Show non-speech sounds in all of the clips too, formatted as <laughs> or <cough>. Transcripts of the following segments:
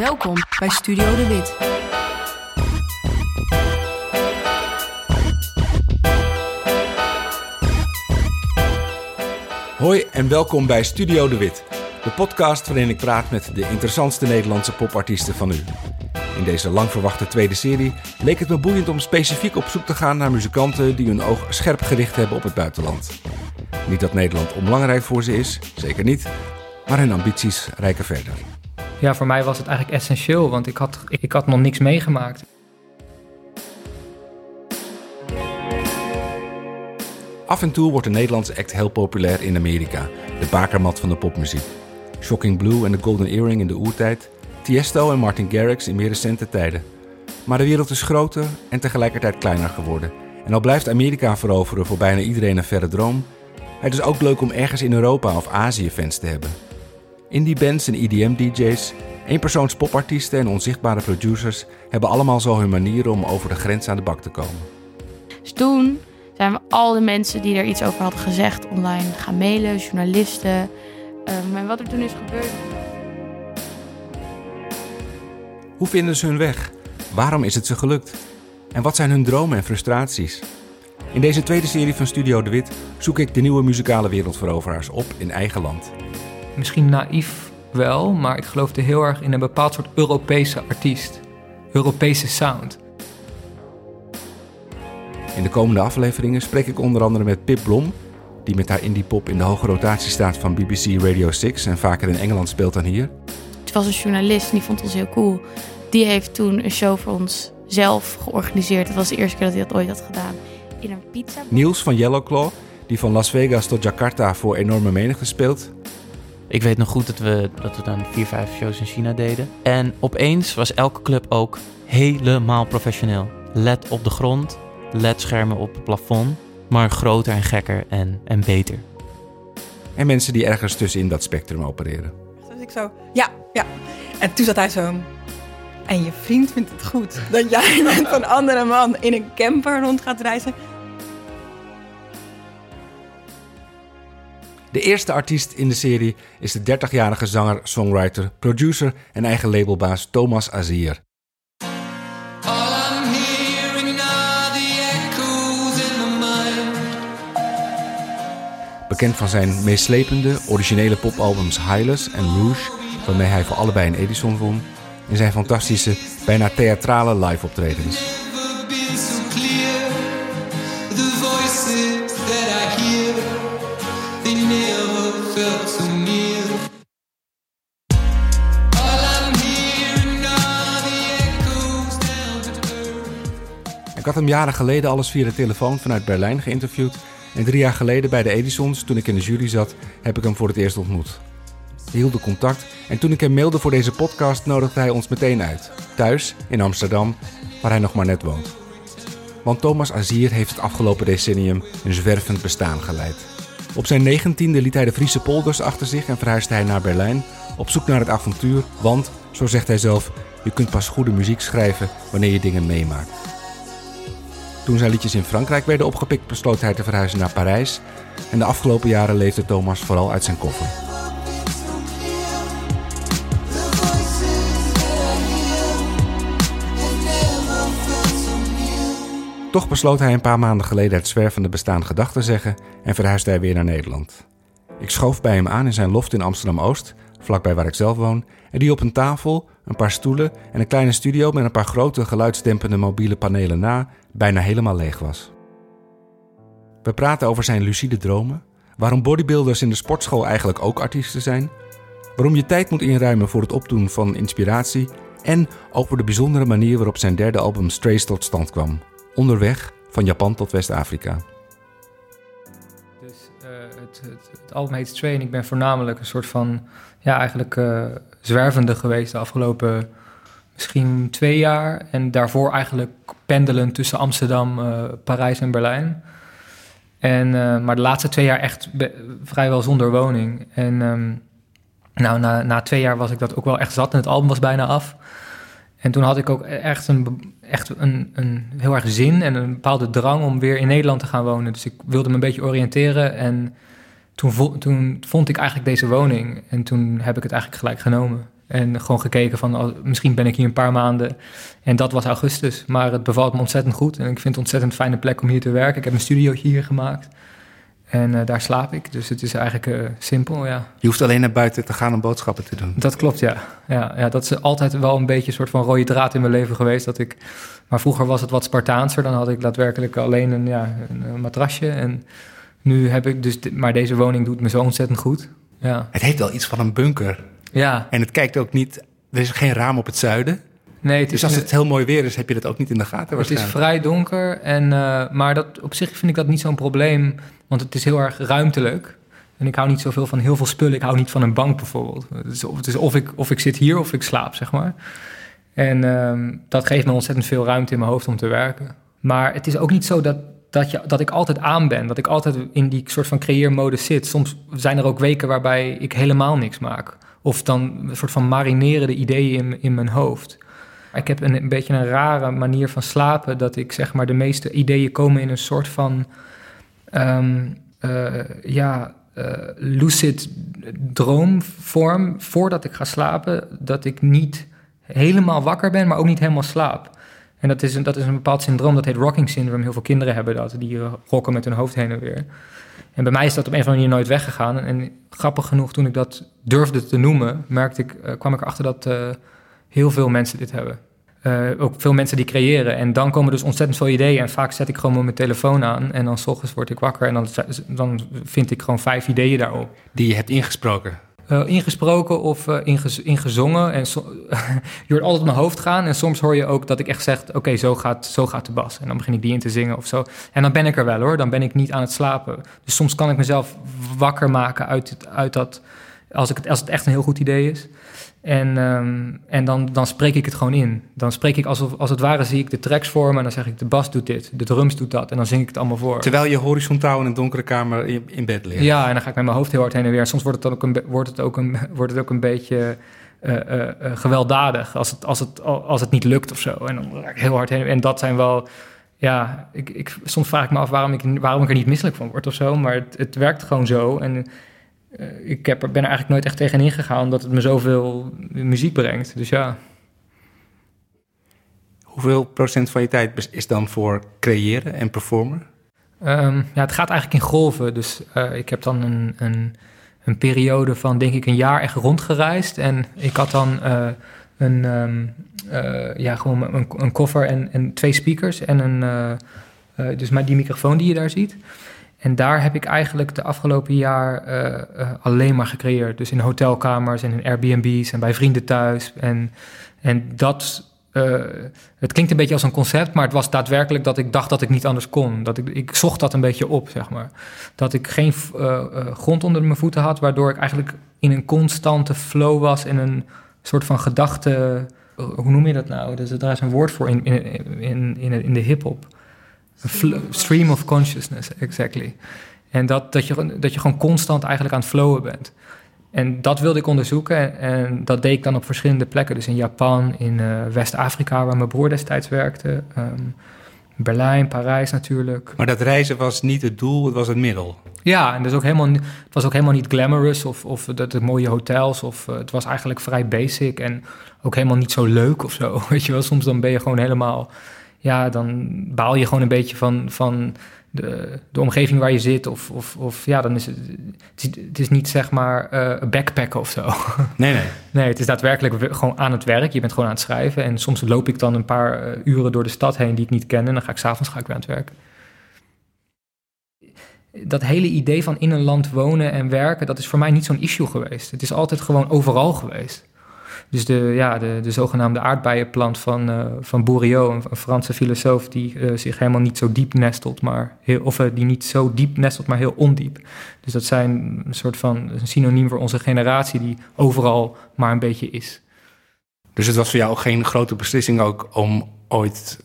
Welkom bij Studio De Wit. Hoi en welkom bij Studio De Wit, de podcast waarin ik praat met de interessantste Nederlandse popartiesten van nu. In deze lang verwachte tweede serie leek het me boeiend om specifiek op zoek te gaan naar muzikanten die hun oog scherp gericht hebben op het buitenland. Niet dat Nederland onbelangrijk voor ze is, zeker niet, maar hun ambities reiken verder. Ja, voor mij was het eigenlijk essentieel, want ik had, ik had nog niks meegemaakt. Af en toe wordt de Nederlandse act heel populair in Amerika, de bakermat van de popmuziek. Shocking Blue en de Golden Earring in de oertijd, Tiesto en Martin Garrix in meer recente tijden. Maar de wereld is groter en tegelijkertijd kleiner geworden. En al blijft Amerika veroveren voor bijna iedereen een verre droom, het is ook leuk om ergens in Europa of Azië fans te hebben. Indie bands en EDM-DJ's, eenpersoons popartiesten en onzichtbare producers hebben allemaal zo hun manieren om over de grens aan de bak te komen. Dus toen zijn we al de mensen die er iets over hadden gezegd online gaan mailen, journalisten. Um, en wat er toen is gebeurd. Hoe vinden ze hun weg? Waarom is het ze gelukt? En wat zijn hun dromen en frustraties? In deze tweede serie van Studio De Wit zoek ik de nieuwe muzikale wereldveroveraars op in eigen land. Misschien naïef wel, maar ik geloofde heel erg in een bepaald soort Europese artiest. Europese sound. In de komende afleveringen spreek ik onder andere met Pip Blom, die met haar indie pop in de hoge rotatie staat van BBC Radio 6 en vaker in Engeland speelt dan hier. Het was een journalist en die vond ons heel cool. Die heeft toen een show voor ons zelf georganiseerd. Dat was de eerste keer dat hij dat ooit had gedaan. In een pizza. Niels van Yellowclaw, die van Las Vegas tot Jakarta voor enorme menigte speelt. Ik weet nog goed dat we, dat we dan vier, vijf shows in China deden. En opeens was elke club ook helemaal professioneel. LED op de grond, LED-schermen op het plafond. Maar groter en gekker en, en beter. En mensen die ergens tussenin dat spectrum opereren. Dus ik zo, ja, ja. En toen zat hij zo... En je vriend vindt het goed dat jij <laughs> met een andere man in een camper rond gaat reizen. De eerste artiest in de serie is de 30-jarige zanger, songwriter, producer en eigen labelbaas Thomas Azier. Bekend van zijn meeslepende, originele popalbums Highless en Rouge, waarmee hij voor allebei een Edison won, en zijn fantastische, bijna theatrale live Ik had hem jaren geleden alles via de telefoon vanuit Berlijn geïnterviewd. En drie jaar geleden bij de Edisons, toen ik in de jury zat, heb ik hem voor het eerst ontmoet. We hielden contact en toen ik hem mailde voor deze podcast, nodigde hij ons meteen uit. Thuis, in Amsterdam, waar hij nog maar net woont. Want Thomas Azier heeft het afgelopen decennium een zwervend bestaan geleid. Op zijn negentiende liet hij de Friese polders achter zich en verhuisde hij naar Berlijn op zoek naar het avontuur, want, zo zegt hij zelf, je kunt pas goede muziek schrijven wanneer je dingen meemaakt. Toen zijn liedjes in Frankrijk werden opgepikt, besloot hij te verhuizen naar Parijs. En de afgelopen jaren leefde Thomas vooral uit zijn koffer. Toch besloot hij een paar maanden geleden het zwervende bestaan gedag te zeggen en verhuisde hij weer naar Nederland. Ik schoof bij hem aan in zijn loft in Amsterdam-Oost, vlakbij waar ik zelf woon, en die op een tafel, een paar stoelen en een kleine studio met een paar grote geluidsdempende mobiele panelen na bijna helemaal leeg was. We praten over zijn lucide dromen, waarom bodybuilders in de sportschool eigenlijk ook artiesten zijn, waarom je tijd moet inruimen voor het opdoen van inspiratie en over de bijzondere manier waarop zijn derde album Strays tot stand kwam, onderweg van Japan tot West-Afrika. Dus uh, het, het, het, album heet Stray en ik ben voornamelijk een soort van, ja, eigenlijk uh, zwervende geweest de afgelopen misschien twee jaar. En daarvoor eigenlijk pendelen tussen Amsterdam, uh, Parijs en Berlijn. En, uh, maar de laatste twee jaar echt vrijwel zonder woning. En um, nou, na, na twee jaar was ik dat ook wel echt zat en het album was bijna af. En toen had ik ook echt, een, echt een, een heel erg zin en een bepaalde drang om weer in Nederland te gaan wonen. Dus ik wilde me een beetje oriënteren en toen, vo toen vond ik eigenlijk deze woning. En toen heb ik het eigenlijk gelijk genomen. En gewoon gekeken van, oh, misschien ben ik hier een paar maanden. En dat was augustus. Maar het bevalt me ontzettend goed. En ik vind het ontzettend fijne plek om hier te werken. Ik heb een studio hier gemaakt. En eh, daar slaap ik. Dus het is eigenlijk eh, simpel, ja. Je hoeft alleen naar buiten te gaan om boodschappen te doen. Dat klopt, ja. ja. Ja, dat is altijd wel een beetje een soort van rode draad in mijn leven geweest. Dat ik, maar vroeger was het wat Spartaanser. Dan had ik daadwerkelijk alleen een, ja, een, een matrasje. En nu heb ik dus... Maar deze woning doet me zo ontzettend goed. Ja. Het heeft wel iets van een bunker. Ja. En het kijkt ook niet... Er is geen raam op het zuiden. Nee, het is, Dus als het heel mooi weer is, heb je dat ook niet in de gaten het is vrij donker. En, eh, maar dat, op zich vind ik dat niet zo'n probleem. Want het is heel erg ruimtelijk. En ik hou niet zoveel van heel veel spullen. Ik hou niet van een bank bijvoorbeeld. Het is, of, het is of, ik, of ik zit hier of ik slaap, zeg maar. En ehm, dat geeft me ontzettend veel ruimte in mijn hoofd om te werken. Maar het is ook niet zo dat, dat, je, dat ik altijd aan ben. Dat ik altijd in die soort van creëermodus zit. Soms zijn er ook weken waarbij ik helemaal niks maak. Of dan een soort van marinerende ideeën in, in mijn hoofd. Ik heb een, een beetje een rare manier van slapen. Dat ik zeg maar de meeste ideeën komen in een soort van... eh, ja, eh, lucid droomvorm voordat ik ga slapen. Dat ik niet helemaal wakker ben, maar ook niet helemaal slaap. En dat is, een, dat is een bepaald syndroom, dat heet rocking syndrome. Heel veel kinderen hebben dat, die rocken met hun hoofd heen en weer. En bij mij is dat op een of andere manier nooit weggegaan. En grappig genoeg, toen ik dat durfde te noemen, merkte ik, uh, kwam ik erachter dat uh, heel veel mensen dit hebben. Uh, ook veel mensen die creëren. En dan komen dus ontzettend veel ideeën. En vaak zet ik gewoon mijn telefoon aan. En dan s ochtends word ik wakker. En dan, dan vind ik gewoon vijf ideeën daarop. Die je hebt ingesproken? Uh, ingesproken of ingez ingezongen. En so <laughs> je hoort altijd mijn hoofd gaan. En soms hoor je ook dat ik echt zeg... oké, zo, gaat, zo gaat de bas. En dan begin ik die in te zingen of zo. En dan ben ik er wel hoor. Dan ben ik niet aan het slapen. Dus soms kan ik mezelf wakker maken uit, uit dat... Als, ik het, als het echt een heel goed idee is. En, um, en dan, dan spreek ik het gewoon in. Dan spreek ik alsof, als het ware, zie ik de tracks voor me... en dan zeg ik, de bas doet dit, de drums doet dat... en dan zing ik het allemaal voor. Terwijl je horizontaal in een donkere kamer in, in bed ligt. Ja, en dan ga ik met mijn hoofd heel hard heen en weer. Soms wordt het, dan ook een, wordt het, ook, een, <laughs> wordt het ook een beetje uh, uh, uh, gewelddadig... Als het, als, het, als het niet lukt of zo. En dan ga ik heel hard heen. En dat zijn wel... Ja, ik, ik, soms vraag ik me af waarom ik, waarom ik er niet misselijk van word of zo... maar het, het werkt gewoon zo en... Uh, ik heb, ben er eigenlijk nooit echt tegenin gegaan, omdat het me zoveel muziek brengt. Dus ja. Hoeveel procent van je tijd is dan voor creëren en performen? Um, ja, het gaat eigenlijk in golven. Dus uh, ik heb dan een, een, een, periode van, denk ik, een jaar echt rondgereisd. En ik had dan uh, een, um, ja, gewoon een, een koffer en, en, twee speakers. En een, dus maar die microfoon die je daar ziet. En daar heb ik eigenlijk de afgelopen jaar uh, uh, alleen maar gecreëerd. Dus in hotelkamers en in Airbnb's en bij vrienden thuis. En, en dat, uh, het klinkt een beetje als een concept, maar het was daadwerkelijk dat ik dacht dat ik niet anders kon. Dat ik, ik zocht dat een beetje op, zeg maar. Dat ik geen grond onder mijn voeten had, waardoor ik eigenlijk in een constante flow was en een soort van gedachte. Hoe noem je dat nou? Dus daar is een woord voor in, in, in, in, in de hip-hop. Stream of consciousness, exactly. En dat, dat, je, dat je gewoon constant eigenlijk aan het flowen bent. En dat wilde ik onderzoeken en dat deed ik dan op verschillende plekken. Dus in Japan, in uh, West-Afrika, waar mijn broer destijds werkte. Um, Berlijn, Parijs natuurlijk. Maar dat reizen was niet het doel, het was het middel. Ja, en dus ook helemaal, het was ook helemaal niet glamorous of, of dat de mooie hotels. Of, uh, het was eigenlijk vrij basic en ook helemaal niet zo leuk of zo. <laughs> Weet je wel, soms dan ben je gewoon helemaal ja, dan baal je gewoon een beetje van, van de, de omgeving waar je zit. Of, of, of ja, dan is het, het is, niet zeg maar uh, backpacken of zo. <laughs> Nee, nee. Nee, het is daadwerkelijk gewoon aan het werk. Je bent gewoon aan het schrijven. En soms loop ik dan een paar uh, uren door de stad heen die ik niet ken. En dan ga ik s'avonds ga ik weer aan het werk. Dat hele idee van in een land wonen en werken, dat is voor mij niet zo'n issue geweest. Het is altijd gewoon overal geweest. Dus de, ja, de, de zogenaamde aardbeienplant van, uh, van Bourriot, een, een, Franse filosoof die uh, zich helemaal niet zo diep nestelt, maar heel, of uh, die niet zo diep nestelt, maar heel ondiep. Dus dat zijn een soort van een synoniem voor onze generatie die overal maar een beetje is. Dus het was voor jou ook geen grote beslissing ook om ooit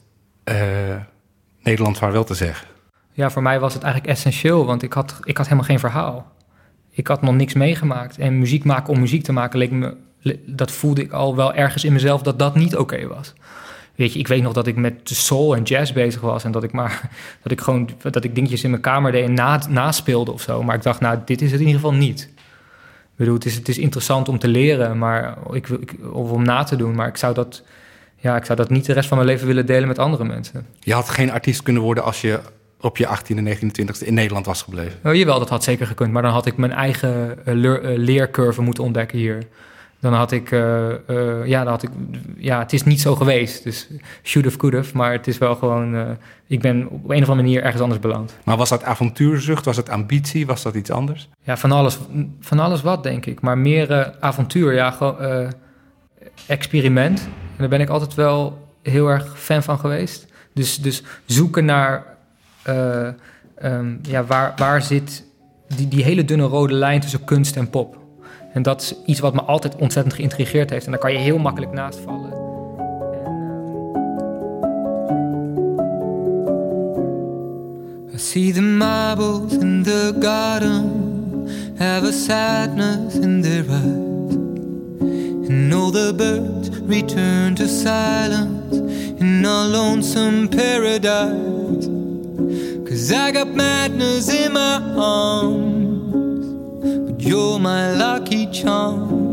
Nederland vaarwel te zeggen? Ja, voor mij was het eigenlijk essentieel, want ik had, ik had helemaal geen verhaal. Ik had nog niks meegemaakt. En muziek maken om muziek te maken leek me dat voelde ik al wel ergens in mezelf dat dat niet oké okay was. Weet je, ik weet nog dat ik met soul en jazz bezig was en dat ik maar <laughs> dat ik gewoon dat ik dingetjes in mijn kamer deed en na, naspeelde of zo. Maar ik dacht, nou, dit is het in ieder geval niet. bedoel, het is, het is interessant om te leren, maar ik, wil- ik, of om na te doen, maar ik zou dat, ja, ik zou dat niet de rest van mijn leven willen delen met andere mensen. Je had geen artiest kunnen worden als je op je 18e, 19e, 20e in Nederland was gebleven. Oh, jawel, dat had zeker gekund, maar dan had ik mijn eigen eh, leer- eh, leercurve moeten ontdekken hier. Dan had ik, eh, eh, ja, dan had ik, ja, het is niet zo geweest. Dus should have, could have, maar het is wel gewoon, eh, ik ben op een of andere manier ergens anders beland. Maar was dat avontuurzucht? Was het ambitie? Was dat iets anders? Ja, van alles, van alles wat, denk ik. Maar meer avontuur, ja, gewoon experiment. En daar ben ik altijd wel heel erg fan van geweest. Dus, dus zoeken naar, eh, ehm, ja, waar, waar zit die, die hele dunne rode lijn tussen kunst en pop. En dat is iets wat me altijd ontzettend geïntrigeerd heeft. En daar kan je heel makkelijk naast vallen. En, ehm, I see the marbles in the garden have a sadness in their eyes. And all the birds return to silence in a lonesome paradise. Cause I got madness in my arms, you're my lucky charm.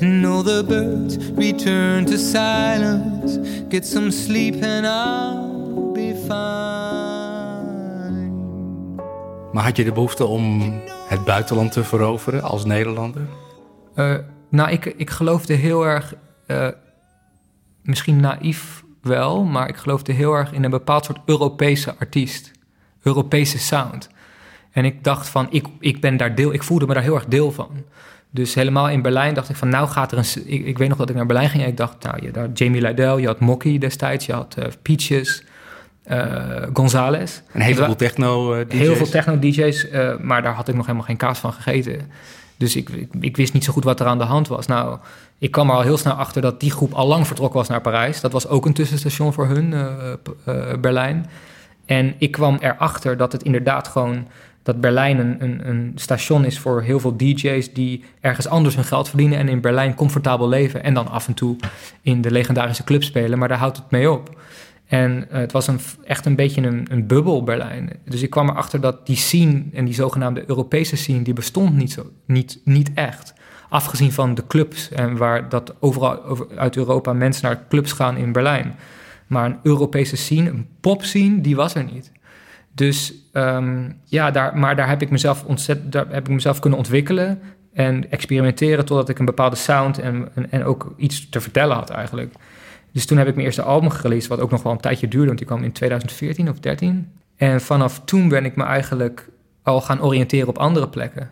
And all the birds return to silence. Get some sleep and I'll be fine. Maar had je de behoefte om het buitenland te veroveren als Nederlander? Eh, nou, ik, ik geloofde heel erg, eh, misschien naïef wel, maar ik geloofde heel erg in een bepaald soort Europese artiest, Europese sound. En ik dacht van, ik, ik ben daar deel, ik voelde me daar heel erg deel van. Dus helemaal in Berlijn dacht ik van, nou gaat er een... Ik, ik weet nog dat ik naar Berlijn ging en ik dacht, nou, je had Jamie Lydell, je had Mocky destijds, je had eh, Peaches, eh Gonzales. Een heleboel Het wa- techno eh, DJ's. Heel veel techno-DJ's, eh, maar daar had ik nog helemaal geen kaas van gegeten. Dus ik, ik, ik wist niet zo goed wat er aan de hand was. Nou, ik kwam er al heel snel achter dat die groep al lang vertrokken was naar Parijs. Dat was ook een tussenstation voor hun, eh, eh, Berlijn. En ik kwam erachter dat het inderdaad gewoon... dat Berlijn een, een, een station is voor heel veel DJ's... die ergens anders hun geld verdienen... en in Berlijn comfortabel leven... en dan af en toe in de legendarische club spelen. Maar daar houdt het mee op. En eh, het was een, echt een beetje een, een bubbel Berlijn. Dus ik kwam erachter dat die scene en die zogenaamde Europese scene, die bestond niet, zo, niet, niet echt. Afgezien van de clubs en waar dat overal over, uit Europa mensen naar clubs gaan in Berlijn. Maar een Europese scene, een popscene, die was er niet. Dus ehm, ja, daar, maar daar heb ik mezelf ontzettend, daar heb ik mezelf kunnen ontwikkelen en experimenteren totdat ik een bepaalde sound en, en, ook iets te vertellen had eigenlijk. Dus toen heb ik mijn eerste album gereleased, wat ook nog wel een tijdje duurde, want die kwam in 2014 of 13. En vanaf toen ben ik me eigenlijk al gaan oriënteren op andere plekken.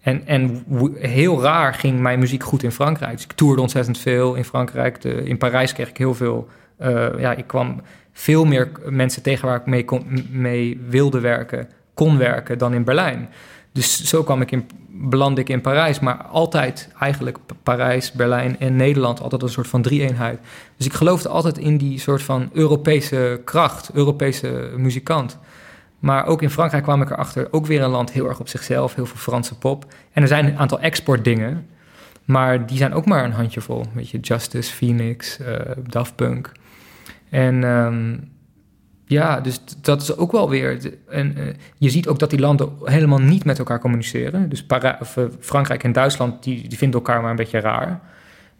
En, en heel raar ging mijn muziek goed in Frankrijk. Dus ik toerde ontzettend veel in Frankrijk. In Parijs kreeg ik heel veel. eh, ja, ik kwam veel meer mensen tegen waar ik mee, mee wilde werken, kon werken dan in Berlijn. Dus zo kwam ik in, belandde ik in Parijs, maar altijd eigenlijk Parijs, Berlijn en Nederland, altijd een soort van drie-eenheid. Dus ik geloofde altijd in die soort van Europese kracht, Europese muzikant. Maar ook in Frankrijk kwam ik erachter, ook weer een land heel erg op zichzelf, heel veel Franse pop. En er zijn een aantal exportdingen, maar die zijn ook maar een handjevol. Weet je, Justice, Phoenix, eh, Daft Punk. En ehm, ja, dus dat is ook wel weer. En eh, je ziet ook dat die landen helemaal niet met elkaar communiceren. Dus Para of, eh, Frankrijk en Duitsland, die, die vinden elkaar maar een beetje raar.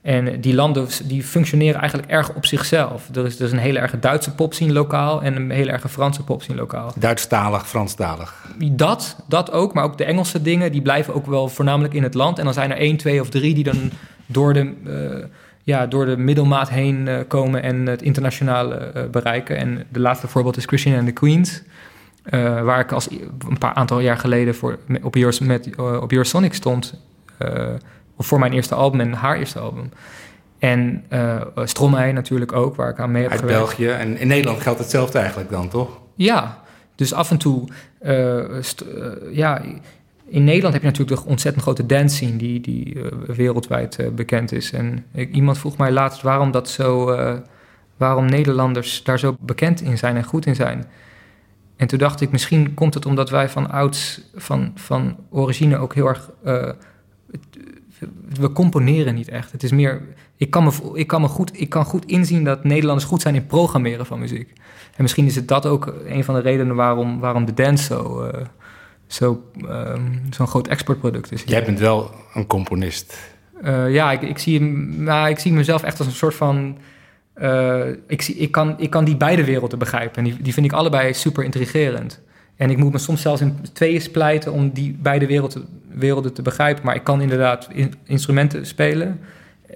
En eh, die landen die functioneren eigenlijk erg op zichzelf. Er is, er is een hele erge Duitse popscene lokaal en een hele erge Franse popscene lokaal. Duitsstalig, Franstalig. Dat, dat ook, maar ook de Engelse dingen, die blijven ook wel voornamelijk in het land. En dan zijn er één, twee of drie die dan door de, ja, door de middelmaat heen eh, komen en het internationale eh, bereiken. En de laatste voorbeeld is Christian and the Queens. eh, waar ik als een paar aantal jaar geleden voor, op, Your, met, eh, op Eurosonic stond. eh, voor mijn eerste album en haar eerste album. En eh Stromae natuurlijk ook, waar ik aan mee heb Uit gewerkt. België. En in Nederland geldt hetzelfde eigenlijk dan, toch? Ja, dus af en toe, eh, eh, ja, in Nederland heb je natuurlijk de ontzettend grote dance scene die, die eh, wereldwijd eh, bekend is. En iemand vroeg mij laatst waarom dat zo, eh, waarom Nederlanders daar zo bekend in zijn en goed in zijn. En toen dacht ik, misschien komt het omdat wij van ouds, van, van origine ook heel erg. we componeren niet echt. Het is meer. Ik kan, me, ik, kan me goed, ik kan goed inzien dat Nederlanders goed zijn in programmeren van muziek. En misschien is het dat ook een van de redenen waarom, waarom de dance zo, zo, ehm, zo'n groot exportproduct is. Jij bent wel een componist. Uh, ja, ik, ik, zie, nou, ik zie mezelf echt als een soort van. Uh, ik, zie, ik, kan, ik kan die beide werelden begrijpen. En die, die vind ik allebei super intrigerend. En ik moet me soms zelfs in tweeën splijten om die beide werelden, werelden te begrijpen. Maar ik kan inderdaad in, instrumenten spelen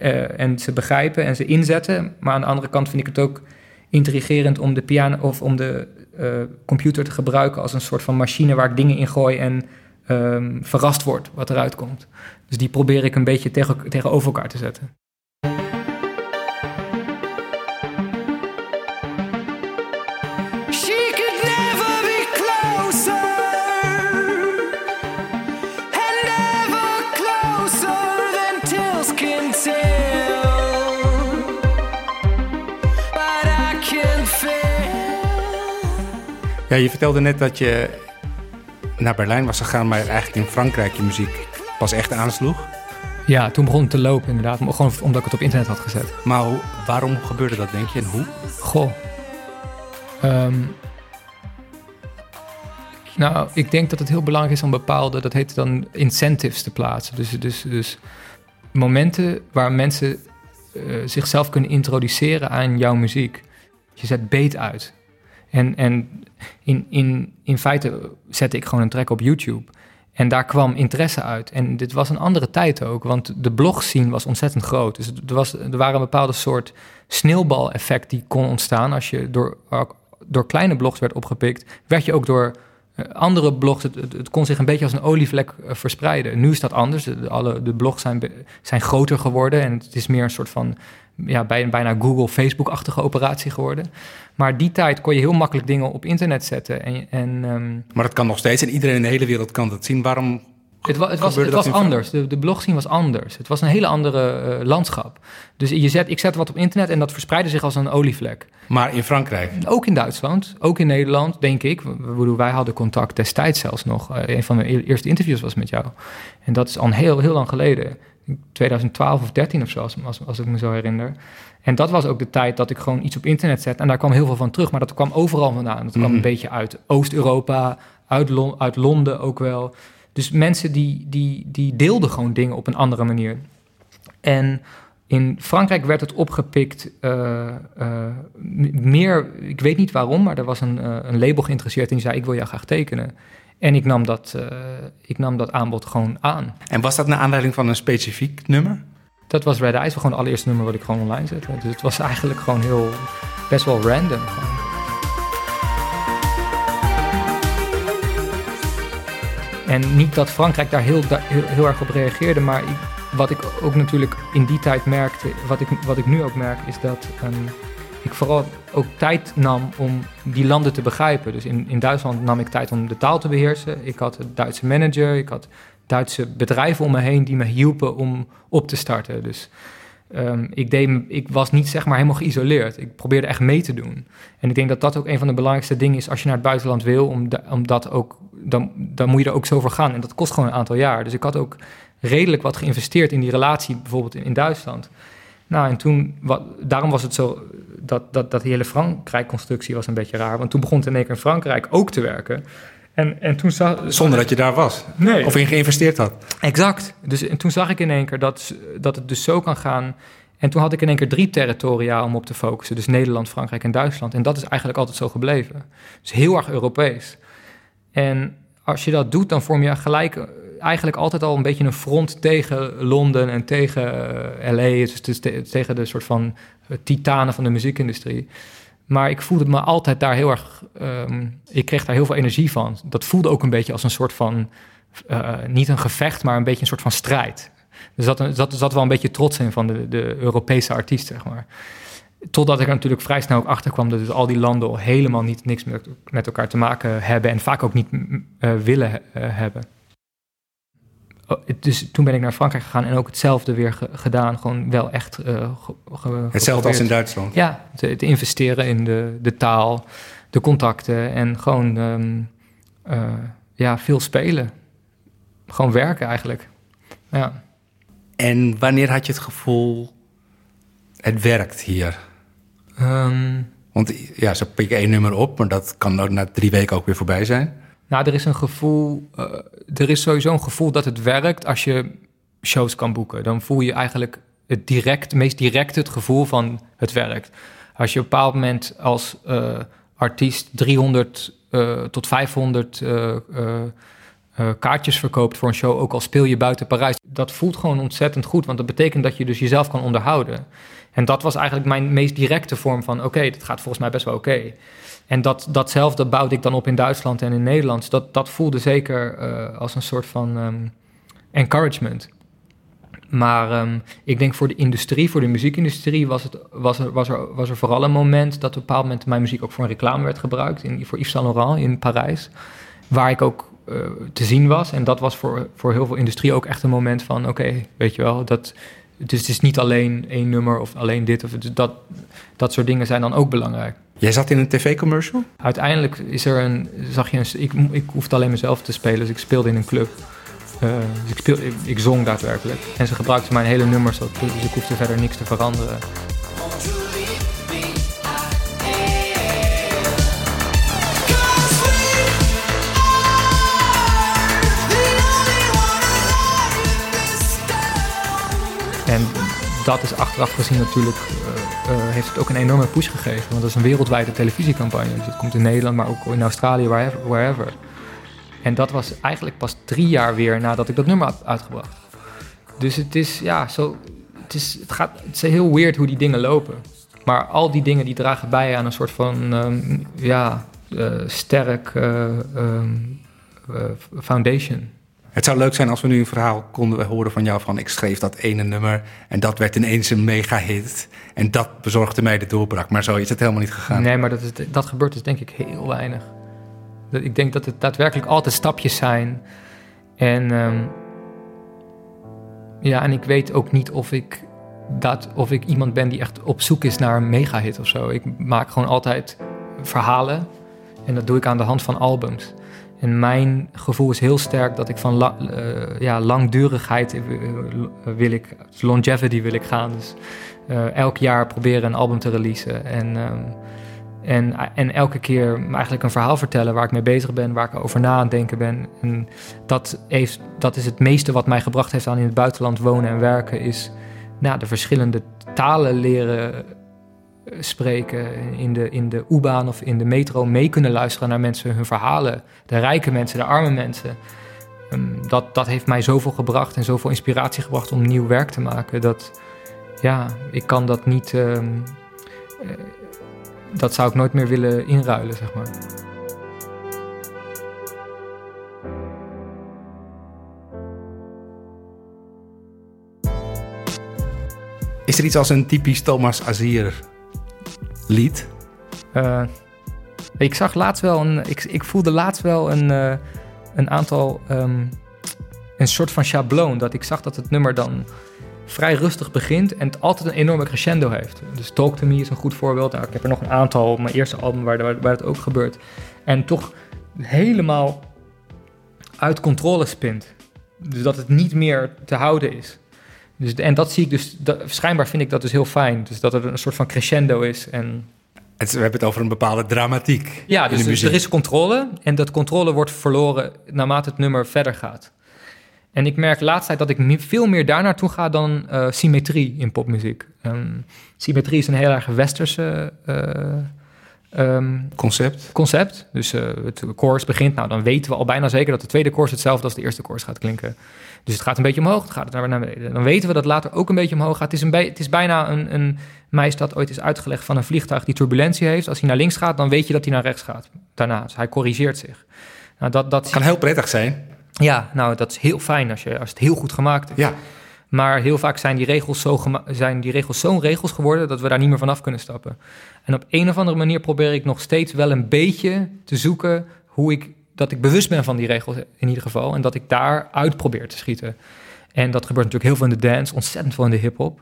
uh, en ze begrijpen en ze inzetten. Maar aan de andere kant vind ik het ook intrigerend om de piano of om de computer te gebruiken als een soort van machine waar ik dingen in gooi en um, verrast word wat eruit komt. Dus die probeer ik een beetje tegen, tegenover elkaar te zetten. Ja, je vertelde net dat je naar Berlijn was gegaan, maar eigenlijk in Frankrijk je muziek pas echt aansloeg. Ja, toen begon het te lopen inderdaad. Gewoon omdat ik het op internet had gezet. Maar waarom gebeurde dat, denk je? En hoe? Goh. Um, nou, ik denk dat het heel belangrijk is om bepaalde, dat heet dan incentives te plaatsen. Dus, dus, dus momenten waar mensen uh, zichzelf kunnen introduceren aan jouw muziek. Je zet beet uit. En, en in, in, in feite zette ik gewoon een track op YouTube. En daar kwam interesse uit. En dit was een andere tijd ook, want de blogscene was ontzettend groot. Dus er, was, er waren een bepaalde soort sneeuwbaleffect die kon ontstaan. Als je door, door kleine blogs werd opgepikt, werd je ook door eh, andere blogs, het, het, kon zich een beetje als een olievlek eh, verspreiden. Nu is dat anders. De, alle, de blogs zijn, zijn groter geworden en het is meer een soort van ja, bijna Google, Facebook-achtige operatie geworden. Maar die tijd kon je heel makkelijk dingen op internet zetten. En, en, um... Maar dat kan nog steeds en iedereen in de hele wereld kan dat zien. Waarom het, wa het was, het was anders. De, de blogscene was anders. Het was een hele andere uh, landschap. Dus je zet, ik zette wat op internet en dat verspreidde zich als een olievlek. Maar in Frankrijk? Ook in Duitsland, ook in Nederland, denk ik. Wij hadden contact destijds zelfs nog. Uh, een van mijn eerste interviews was met jou. En dat is al heel, heel lang geleden. 2012 of 13 of zo, als, als, ik me zo herinner. En dat was ook de tijd dat ik gewoon iets op internet zet. En daar kwam heel veel van terug, maar dat kwam overal vandaan. Dat kwam mhm. een beetje uit Oost-Europa, uit, uit Londen ook wel. Dus mensen die, die, die deelden gewoon dingen op een andere manier. En in Frankrijk werd het opgepikt uh, uh, meer, ik weet niet waarom, maar er was een, uh, een label geïnteresseerd en die zei: Ik wil jou graag tekenen. En ik nam, dat, uh, ik nam dat aanbod gewoon aan. En was dat naar aanleiding van een specifiek nummer? Dat was Red Eyes, gewoon het allereerste nummer wat ik gewoon online zette. Dus het was eigenlijk gewoon heel, best wel random. Gewoon. En niet dat Frankrijk daar heel, heel, heel erg op reageerde, maar ik, wat ik ook natuurlijk in die tijd merkte, wat ik, wat ik nu ook merk, is dat um, ik vooral ook tijd nam om die landen te begrijpen. Dus in, in Duitsland nam ik tijd om de taal te beheersen. Ik had een Duitse manager, ik had Duitse bedrijven om me heen die me hielpen om op te starten. Dus um, ik, deed, ik was niet zeg maar helemaal geïsoleerd. Ik probeerde echt mee te doen. En ik denk dat dat ook een van de belangrijkste dingen is als je naar het buitenland wil, om, om dat ook, dan, dan moet je er ook zo voor gaan. En dat kost gewoon een aantal jaar. Dus ik had ook redelijk wat geïnvesteerd in die relatie, bijvoorbeeld in, in Duitsland. Nou, en toen, wat, daarom was het zo, dat, dat, dat die hele Frankrijk-constructie was een beetje raar. Want toen begon het in één keer in Frankrijk ook te werken. En, en toen zag, Zonder dat je daar was? Nee. Of in geïnvesteerd had? Exact. Dus, en toen zag ik in één keer dat, dat het dus zo kan gaan. En toen had ik in één keer drie territoria om op te focussen. Dus Nederland, Frankrijk en Duitsland. En dat is eigenlijk altijd zo gebleven. Dus heel erg Europees. En als je dat doet, dan vorm je gelijk eigenlijk altijd al een beetje een front tegen Londen en tegen uh, LA, dus, tegen de soort van uh, titanen van de muziekindustrie. Maar ik voelde me altijd daar heel erg. Um, ik kreeg daar heel veel energie van. Dat voelde ook een beetje als een soort van. Uh, niet een gevecht, maar een beetje een soort van strijd. Dus dat, zat wel een beetje trots in van de, de Europese artiest, zeg maar. Totdat ik er natuurlijk vrij snel ook achter kwam dat dus al die landen al helemaal niet niks met, elkaar te maken hebben en vaak ook niet willen hebben. Dus toen ben ik naar Frankrijk gegaan en ook hetzelfde weer gedaan. Gewoon wel echt. Uh, hetzelfde als in Duitsland? Ja, te, te, investeren in de, de taal, de contacten en gewoon um, uh, ja, veel spelen. Gewoon werken eigenlijk. Ja. En wanneer had je het gevoel, het werkt hier? Um, Want ja, ze pikken één nummer op, maar dat kan ook na drie weken ook weer voorbij zijn. Nou, er is een gevoel, uh, er is sowieso een gevoel dat het werkt als je shows kan boeken. Dan voel je eigenlijk het direct, meest direct het gevoel van het werkt. Als je op een bepaald moment als uh, artiest 300 uh, tot 500 kaartjes verkoopt voor een show, ook al speel je buiten Parijs, dat voelt gewoon ontzettend goed, want dat betekent dat je dus jezelf kan onderhouden. En dat was eigenlijk mijn meest directe vorm van: oké, okay, dat gaat volgens mij best wel oké. En dat, datzelfde bouwde ik dan op in Duitsland en in Nederland. Dat, dat voelde zeker uh, als een soort van um, encouragement. Maar um, ik denk voor de industrie, voor de muziekindustrie, was, het, was, er, was, er, was er vooral een moment dat op een bepaald moment mijn muziek ook voor een reclame werd gebruikt. In, voor Yves Saint Laurent in Parijs. Waar ik ook uh, te zien was. En dat was voor, voor heel veel industrie ook echt een moment van: oké, weet je wel, dat, dus het is niet alleen één nummer of alleen dit. Of dat, dat soort dingen zijn dan ook belangrijk. Jij zat in een tv-commercial? Uiteindelijk is er een, zag je een, ik, ik hoefde alleen mezelf te spelen, dus ik speelde in een club. Uh, dus ik, speel, ik, ik, zong daadwerkelijk. En ze gebruikten mijn hele nummers, dus ik hoefde verder niks te veranderen. Dat is achteraf gezien natuurlijk, uh, uh, heeft het ook een enorme push gegeven. Want dat is een wereldwijde televisiecampagne. Dus het komt in Nederland, maar ook in Australië, wherever. En dat was eigenlijk pas drie jaar weer nadat ik dat nummer had uitgebracht. Dus het is, ja, zo, het is, het gaat, het is heel weird hoe die dingen lopen. Maar al die dingen die dragen bij aan een soort van, um, ja, uh, sterk um, foundation. Het zou leuk zijn als we nu een verhaal konden horen van jou van ik schreef dat ene nummer en dat werd ineens een mega hit en dat bezorgde mij de doorbraak. Maar zo is het helemaal niet gegaan. Nee, maar dat, is, dat gebeurt dus denk ik heel weinig. Ik denk dat het daadwerkelijk altijd stapjes zijn. En um, ja, en ik weet ook niet of ik, dat, of ik iemand ben die echt op zoek is naar een mega hit of zo. Ik maak gewoon altijd verhalen en dat doe ik aan de hand van albums. En mijn gevoel is heel sterk dat ik van uh, ja, langdurigheid wil ik, longevity wil ik gaan. Dus uh, elk jaar proberen een album te releasen. En, um, en, en elke keer eigenlijk een verhaal vertellen waar ik mee bezig ben, waar ik over na aan het denken ben. En dat, heeft, dat is het meeste wat mij gebracht heeft aan in het buitenland wonen en werken, is nou, de verschillende talen leren spreken in de, in de U-baan of in de metro mee kunnen luisteren naar mensen, hun verhalen. De rijke mensen, de arme mensen. Um, dat, dat heeft mij zoveel gebracht en zoveel inspiratie gebracht om nieuw werk te maken. Dat, ja, ik kan dat niet. Um, uh, dat zou ik nooit meer willen inruilen, zeg maar. Is er iets als een typisch Thomas Azier lied? Uh, ik zag laatst wel een. Ik, ik voelde laatst wel een, uh, een aantal. Um, een soort van schabloon. Dat ik zag dat het nummer dan vrij rustig begint en het altijd een enorme crescendo heeft. Dus Talk to Me is een goed voorbeeld. Nou, ik heb er nog een aantal op mijn eerste album waar, waar, waar het ook gebeurt. En toch helemaal uit controle spint. Dus dat het niet meer te houden is. Dus, en dat zie ik dus, dat, schijnbaar vind ik dat dus heel fijn. Dus dat er een soort van crescendo is. En... Het, we hebben het over een bepaalde dramatiek. Ja, dus, dus er is controle. En dat controle wordt verloren naarmate het nummer verder gaat. En ik merk laatst tijd dat ik veel meer daar naartoe ga dan uh, symmetrie in popmuziek. Um, symmetrie is een heel erg westerse uh, um, concept. concept. Dus uh, het chorus begint, nou dan weten we al bijna zeker dat de tweede chorus hetzelfde als de eerste chorus gaat klinken. Dus het gaat een beetje omhoog, het gaat naar beneden. Dan weten we dat later ook een beetje omhoog gaat. Het is, een het is bijna een, een mij is dat ooit is uitgelegd van een vliegtuig die turbulentie heeft. Als hij naar links gaat, dan weet je dat hij naar rechts gaat. Daarna, dus hij corrigeert zich. Nou, dat, dat kan heel prettig zijn. Ja, nou, dat is heel fijn als, je, als het heel goed gemaakt is. Ja. Maar heel vaak zijn die regels zo zijn die regels zo'n regels geworden dat we daar niet meer vanaf kunnen stappen. En op een of andere manier probeer ik nog steeds wel een beetje te zoeken hoe ik dat ik bewust ben van die regels in ieder geval. En dat ik daar uit probeer te schieten. En dat gebeurt natuurlijk heel veel in de dance, ontzettend veel in de hip-hop.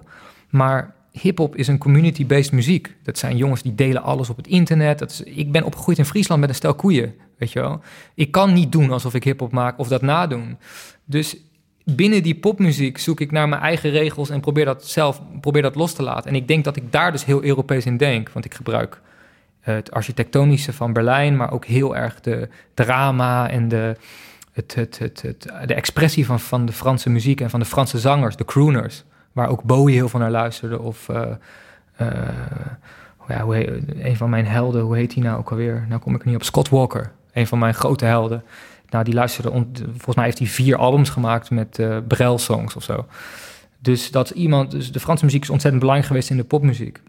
Maar hip-hop is een community-based muziek. Dat zijn jongens die delen alles op het internet. Dat is, ik ben opgegroeid in Friesland met een stel koeien, weet je wel. Ik kan niet doen alsof ik hip-hop maak of dat nadoen. Dus binnen die popmuziek zoek ik naar mijn eigen regels en probeer dat zelf probeer dat los te laten. En ik denk dat ik daar dus heel Europees in denk, want ik gebruik het architectonische van Berlijn, maar ook heel erg de drama en de, het, het, het, het, de expressie van, van de Franse muziek en van de Franse zangers, de crooners, waar ook Bowie heel veel naar luisterde. Of uh, uh, ja, hoe een van mijn helden, hoe heet hij nou ook alweer? Nou kom ik niet op. Scott Walker, een van mijn grote helden. Nou, die luisterde, volgens mij heeft hij vier albums gemaakt met uh, Brel-songs of zo. Dus dat iemand, dus de Franse muziek is ontzettend belangrijk geweest in de popmuziek.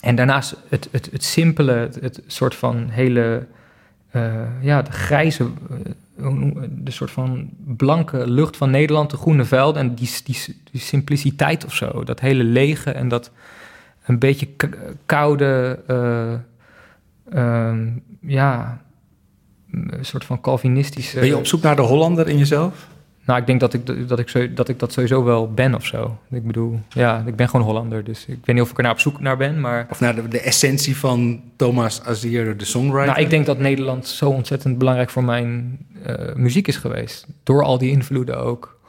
En daarnaast het, het, het simpele, het, soort van hele, uh, ja, de grijze, uh, de soort van blanke lucht van Nederland, de groene velden en die, die, die simpliciteit of zo. Dat hele lege en dat een beetje koude, uh, ja, een soort van Calvinistische. Ben je op zoek naar de Hollander in jezelf? Nou, ik denk dat ik, dat, ik, dat ik dat sowieso wel ben of zo. Ik bedoel, ja, ik ben gewoon Hollander. Dus ik weet niet of ik er naar op zoek naar ben, maar... Of naar de, de essentie van Thomas Azier, de songwriter? Nou, ik denk dat Nederland zo ontzettend belangrijk voor mijn uh, muziek is geweest. Door al die invloeden ook.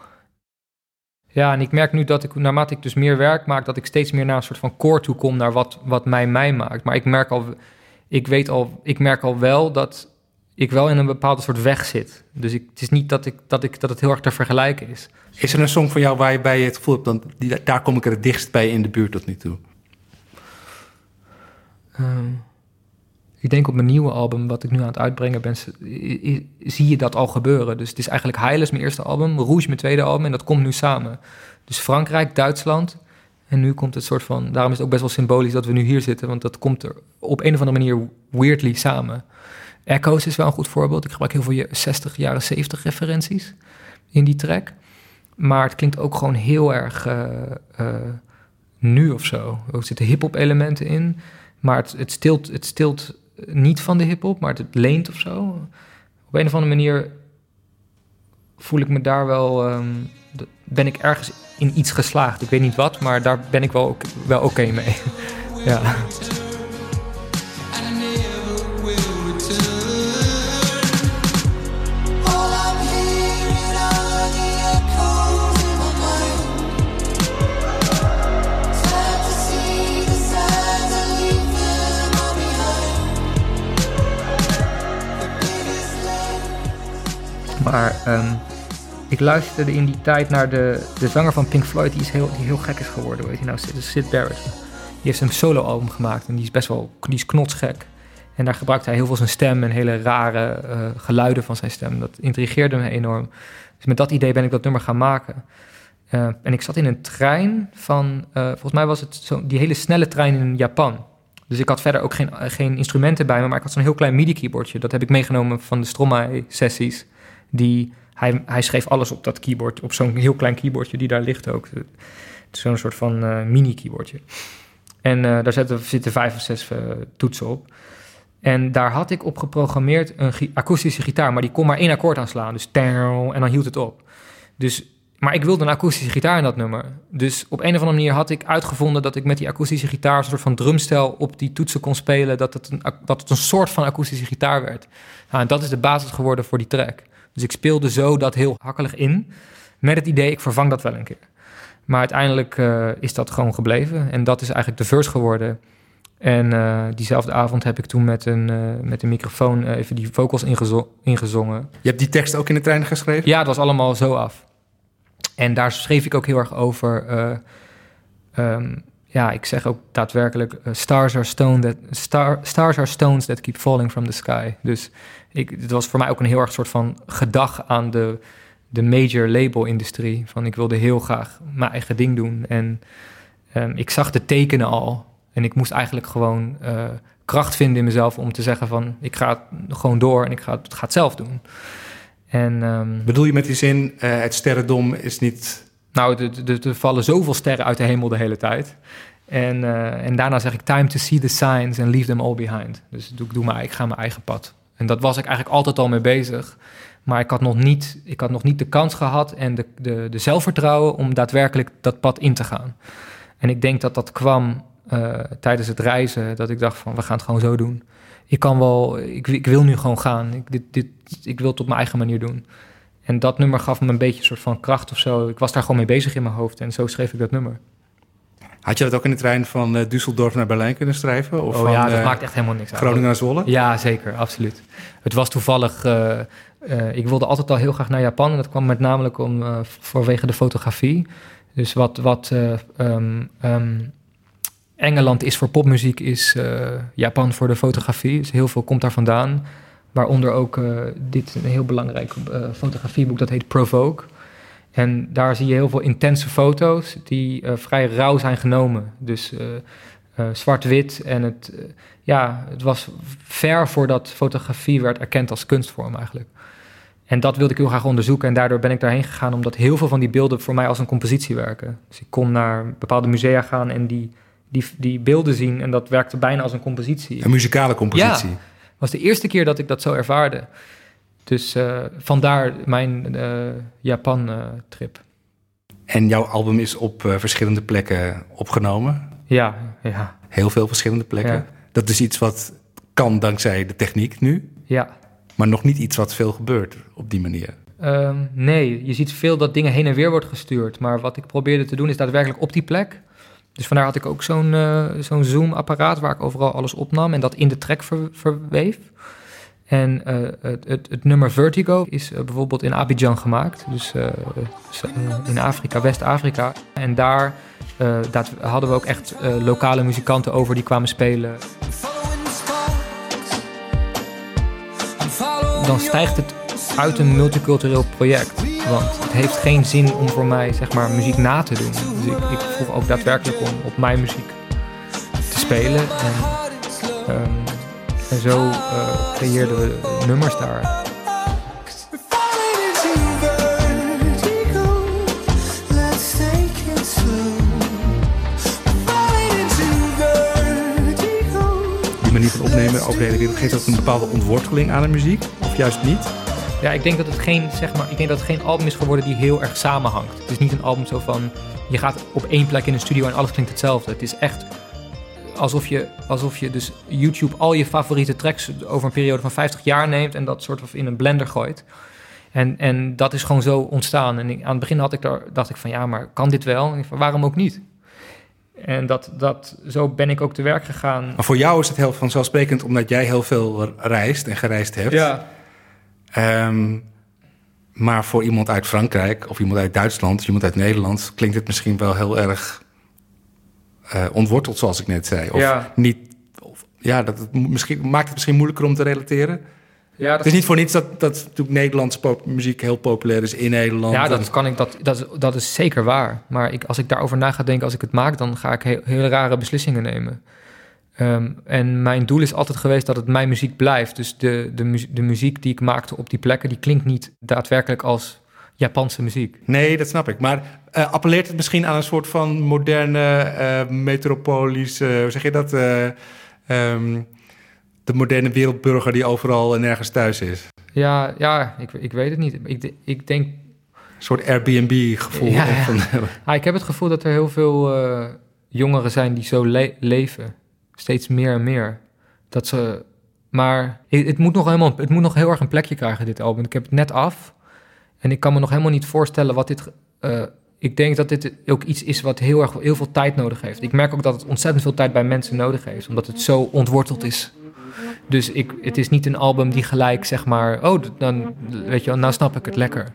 Ja, en ik merk nu dat ik, naarmate ik dus meer werk maak... dat ik steeds meer naar een soort van core toe kom... naar wat, wat mij mij maakt. Maar ik merk al... Ik weet al... Ik merk al wel dat ik wel in een bepaalde soort weg zit. Dus ik, het is niet dat, ik, dat, ik, dat het heel erg te vergelijken is. Is er een song van jou waar je bij het gevoel hebt... Dan, die, daar kom ik er het dichtst bij in de buurt tot nu toe? Um, ik denk op mijn nieuwe album, wat ik nu aan het uitbrengen ben... zie je dat al gebeuren. Dus het is eigenlijk Heiles, mijn eerste album... Rouge, mijn tweede album, en dat komt nu samen. Dus Frankrijk, Duitsland... En nu komt het soort van... Daarom is het ook best wel symbolisch dat we nu hier zitten... want dat komt er op een of andere manier weirdly samen... Echoes is wel een goed voorbeeld. Ik gebruik heel veel 60, jaren 70 referenties in die track. Maar het klinkt ook gewoon heel erg uh, uh, nu of zo. Er zitten hip-hop elementen in. Maar het, het, stilt, het stilt niet van de hip-hop, maar het, leent of zo. Op een of andere manier voel ik me daar wel. Um, ben ik ergens in iets geslaagd. Ik weet niet wat, maar daar ben ik wel, wel oké mee. <laughs> ja. Maar um, ik luisterde in die tijd naar de, de zanger van Pink Floyd, die, is heel, die heel gek is geworden. Weet je nou, Sid Barrett. Die heeft een solo-album gemaakt en die is best wel die is knotsgek. En daar gebruikte hij heel veel zijn stem en hele rare uh, geluiden van zijn stem. Dat intrigeerde me enorm. Dus met dat idee ben ik dat nummer gaan maken. Uh, en ik zat in een trein van, uh, volgens mij was het zo, die hele snelle trein in Japan. Dus ik had verder ook geen, geen instrumenten bij me, maar ik had zo'n heel klein MIDI-keyboardje. Dat heb ik meegenomen van de Stromae-sessies. Die, hij, hij schreef alles op dat keyboard, op zo'n heel klein keyboardje die daar ligt ook. Zo'n soort van uh, mini-keyboardje. En uh, daar zitten, zitten vijf of zes uh, toetsen op. En daar had ik op geprogrammeerd een akoestische gitaar, maar die kon maar één akkoord aanslaan. Dus en dan hield het op. Dus, maar ik wilde een akoestische gitaar in dat nummer. Dus op een of andere manier had ik uitgevonden dat ik met die akoestische gitaar een soort van drumstel op die toetsen kon spelen. Dat het een, dat het een soort van akoestische gitaar werd. Nou, en dat is de basis geworden voor die track. Dus ik speelde zo dat heel hakkelig in. Met het idee, ik vervang dat wel een keer. Maar uiteindelijk uh, is dat gewoon gebleven. En dat is eigenlijk de verse geworden. En uh, diezelfde avond heb ik toen met een, uh, met een microfoon even die vocals ingezo ingezongen. Je hebt die tekst ook in de trein geschreven? Ja, het was allemaal zo af. En daar schreef ik ook heel erg over. Um, ja, ik zeg ook daadwerkelijk: stars, are stone that, star, stars are stones that keep falling from the sky. Dus ik, het was voor mij ook een heel erg soort van gedag aan de, de major label-industrie. Van ik wilde heel graag mijn eigen ding doen. En um, ik zag de tekenen al. En ik moest eigenlijk gewoon uh, kracht vinden in mezelf om te zeggen van... ik ga gewoon door en ik ga, het, ga het zelf doen. En, um, Bedoel je met die zin, uh, het sterrendom is niet... Nou, er vallen zoveel sterren uit de hemel de hele tijd. En, uh, en daarna zeg ik time to see the signs and leave them all behind. Dus ik doe maar, ik ga mijn eigen pad. En dat was ik eigenlijk altijd al mee bezig. Maar ik had nog niet, ik had nog niet de kans gehad en de, de, de zelfvertrouwen om daadwerkelijk dat pad in te gaan. En ik denk dat dat kwam uh, tijdens het reizen, dat ik dacht van we gaan het gewoon zo doen. Ik kan wel, ik, ik wil nu gewoon gaan. Ik, dit, dit, ik wil het op mijn eigen manier doen. En dat nummer gaf me een beetje een soort van kracht of zo. Ik was daar gewoon mee bezig in mijn hoofd en zo schreef ik dat nummer. Had je dat ook in de trein van uh, Düsseldorf naar Berlijn kunnen schrijven? Of oh van, ja, dat eh, maakt echt helemaal niks uit. Groningen naar Zwolle? Ja, zeker, absoluut. Het was toevallig... eh, eh, ik wilde altijd al heel graag naar Japan. En dat kwam met namelijk om, eh, vanwege de fotografie. Dus wat, wat eh, ehm, ehm, Engeland is voor popmuziek, is eh, Japan voor de fotografie. Dus heel veel komt daar vandaan. Waaronder ook eh, dit een heel belangrijk eh, fotografieboek, dat heet Provoke. En daar zie je heel veel intense foto's die eh, vrij rauw zijn genomen. Dus eh, eh, zwart-wit en het, ja, het was ver voordat fotografie werd erkend als kunstvorm eigenlijk. En dat wilde ik heel graag onderzoeken en daardoor ben ik daarheen gegaan omdat heel veel van die beelden voor mij als een compositie werken. Dus ik kon naar bepaalde musea gaan en die, die, die beelden zien en dat werkte bijna als een compositie. Een muzikale compositie. was de eerste keer dat ik dat zo ervaarde. Dus eh, vandaar mijn eh, Japan-trip. En jouw album is op eh, verschillende plekken opgenomen. ja, ja, Heel veel verschillende plekken. Ja. Dat is iets wat kan dankzij de techniek nu. ja. Maar nog niet iets wat veel gebeurt op die manier. Ehm, nee, je ziet veel dat dingen heen en weer wordt gestuurd. Maar wat ik probeerde te doen is daadwerkelijk op die plek. Dus vandaar had ik ook zo'n eh, zo'n zoom-apparaat waar ik overal alles opnam en dat in de track ver- verweef. En eh, het, het, nummer Vertigo is eh, bijvoorbeeld in Abidjan gemaakt, dus eh, in Afrika, West-Afrika. En daar hadden we ook echt lokale muzikanten over die kwamen spelen. Dan stijgt het uit een multicultureel project. Want het heeft geen zin om voor mij zeg maar, muziek na te doen. Dus ik, ik vroeg ook daadwerkelijk om op mijn muziek te spelen. En, ehm, en zo eh, creëerden we nummers daar. Die manier van opnemen over de hele wereld geeft dat een bepaalde ontworteling aan de muziek? Of juist niet? Ja, ik denk dat het geen, zeg maar, ik denk dat het geen album is geworden die heel erg samenhangt. Het is niet een album zo van, je gaat op één plek in een studio en alles klinkt hetzelfde. Het is echt alsof je, alsof je dus YouTube al je favoriete tracks over een periode van 50 jaar neemt en dat soort van in een blender gooit. En, en dat is gewoon zo ontstaan. En ik- aan het begin had ik daar, dacht ik van, ja, maar kan dit wel? En ik van, waarom ook niet? En dat, dat, zo ben ik ook te werk gegaan. Maar voor jou is het heel vanzelfsprekend omdat jij heel veel reist en gereisd hebt. Ja, Ehm, maar voor iemand uit Frankrijk of iemand uit Duitsland, iemand uit Nederland, klinkt het misschien wel heel erg eh, ontworteld, zoals ik net zei. Of Ja. niet. Of, ja, dat het misschien, maakt het misschien moeilijker om te relateren. ja, dat Het is niet voor niets dat, dat natuurlijk Nederlandse pop- muziek heel populair is in Nederland. Ja, En- dat, kan ik, dat, dat, is- dat is zeker waar. Maar ik, als ik daarover na ga denken, als ik het maak, dan ga ik heel, rare beslissingen nemen. Ehm, en mijn doel is altijd geweest dat het mijn muziek blijft. Dus de, de, mu- de muziek die ik maakte op die plekken, die klinkt niet daadwerkelijk als Japanse muziek. Nee, dat snap ik. Maar eh, appelleert het misschien aan een soort van moderne eh metropolische, hoe zeg je dat? Eh, ehm, de moderne wereldburger die overal en nergens thuis is. Ja, ja ik, ik weet het niet. Ik, ik denk, Een soort Airbnb-gevoel. Ja, <laughs> ja. Ah, ik heb het gevoel dat er heel veel eh, jongeren zijn die zo le- leven. Steeds meer en meer. Dat ze, maar het moet nog helemaal, het moet nog heel erg een plekje krijgen, dit album. Ik heb het net af. En ik kan me nog helemaal niet voorstellen wat dit. eh, ik denk dat dit ook iets is wat heel erg heel veel tijd nodig heeft. Ik merk ook dat het ontzettend veel tijd bij mensen nodig heeft, omdat het zo ontworteld is. Dus ik, het is niet een album die gelijk zeg maar, oh, dan weet je, nou snap ik het lekker.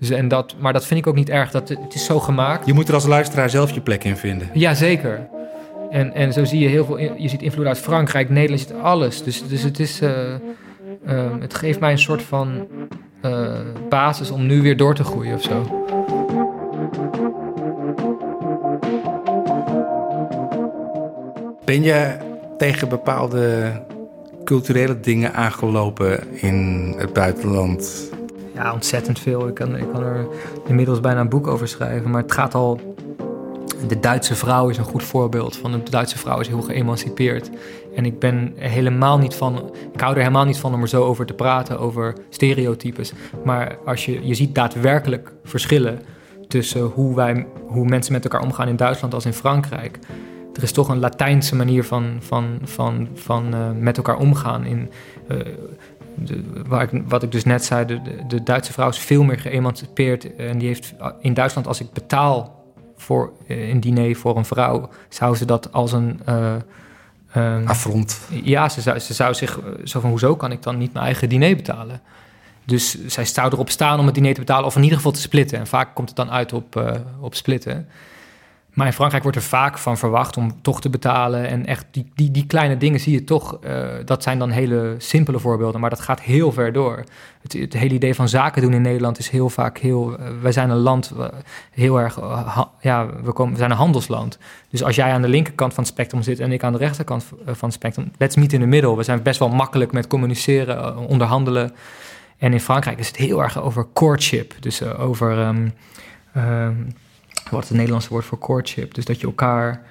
Dus en dat, maar dat vind ik ook niet erg. Dat, het is zo gemaakt. je moet er als luisteraar zelf je plek in vinden. Ja, zeker. En, en zo zie je heel veel. Je ziet invloed uit Frankrijk, Nederland, je ziet alles. Dus, dus het is. eh, ehm, het geeft mij een soort van eh, basis om nu weer door te groeien of zo. Ben je tegen bepaalde culturele dingen aangelopen in het buitenland? Ja, ontzettend veel. Ik kan, ik kan er inmiddels bijna een boek over schrijven. Maar het gaat al. De Duitse vrouw is een goed voorbeeld van. De Duitse vrouw is heel geëmancipeerd. En ik ben helemaal niet van. Ik hou er helemaal niet van om er zo over te praten, over stereotypes. Maar als je, je ziet daadwerkelijk verschillen tussen hoe, wij, hoe mensen met elkaar omgaan in Duitsland als in Frankrijk. Er is toch een Latijnse manier van, van, van, van eh, met elkaar omgaan. In, eh, waar ik, wat ik dus net zei, de, de, Duitse vrouw is veel meer geëmancipeerd. En die heeft in Duitsland, als ik betaal voor eh, een diner voor een vrouw, zou ze dat als een. eh, ehm, Affront. ja, ze zou, ze zou zich eh, zo van: hoezo kan ik dan niet mijn eigen diner betalen? Dus zij zou erop staan om het diner te betalen of in ieder geval te splitten. En vaak komt het dan uit op, eh, op splitten. Maar in Frankrijk wordt er vaak van verwacht om toch te betalen. En echt die, die, die kleine dingen zie je toch. eh, dat zijn dan hele simpele voorbeelden, maar dat gaat heel ver door. Het, het hele idee van zaken doen in Nederland is heel vaak heel. eh, wij zijn een land heel erg. eh, ja, we, komen, we zijn een handelsland. Dus als jij aan de linkerkant van het spectrum zit en ik aan de rechterkant van het spectrum, let's meet in the middle. We zijn best wel makkelijk met communiceren, onderhandelen. En in Frankrijk is het heel erg over courtship. Dus over. ehm, ehm, wat het Nederlandse woord voor courtship? Dus dat je elkaar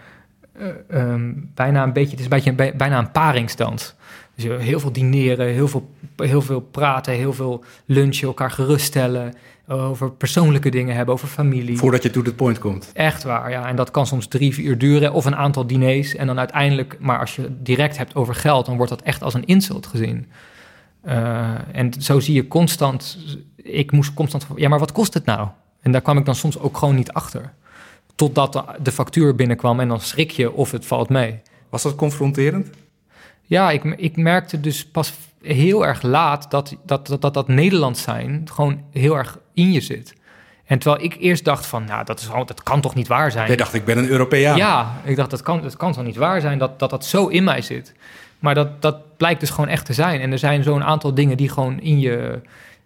eh, ehm, bijna een beetje. Het is een beetje bijna een paringsstand. Dus je- heel veel dineren, heel veel, heel veel praten, heel veel lunchen, elkaar geruststellen. Over persoonlijke dingen hebben, over familie. Voordat je to the point komt. Echt waar, ja. En dat kan soms drie, vier uur duren of een aantal diners. En dan uiteindelijk, maar als je direct hebt over geld, dan wordt dat echt als een insult gezien. Eh, en zo zie je constant, ik moest constant, van, ja, maar wat kost het nou? En daar kwam ik dan soms ook gewoon niet achter. Totdat de, factuur binnenkwam en dan schrik je of het valt mee. Was dat confronterend? Ja, ik, ik merkte dus pas heel erg laat dat dat, dat, dat, dat Nederlands zijn gewoon heel erg in je zit. En terwijl ik eerst dacht van, nou, dat, is, dat kan toch niet waar zijn? Jij dacht, ik ben een Europeaan. Ja, ik dacht, dat kan, dat kan toch niet waar zijn dat, dat dat zo in mij zit. Maar dat, dat blijkt dus gewoon echt te zijn. En er zijn zo'n aantal dingen die gewoon in je...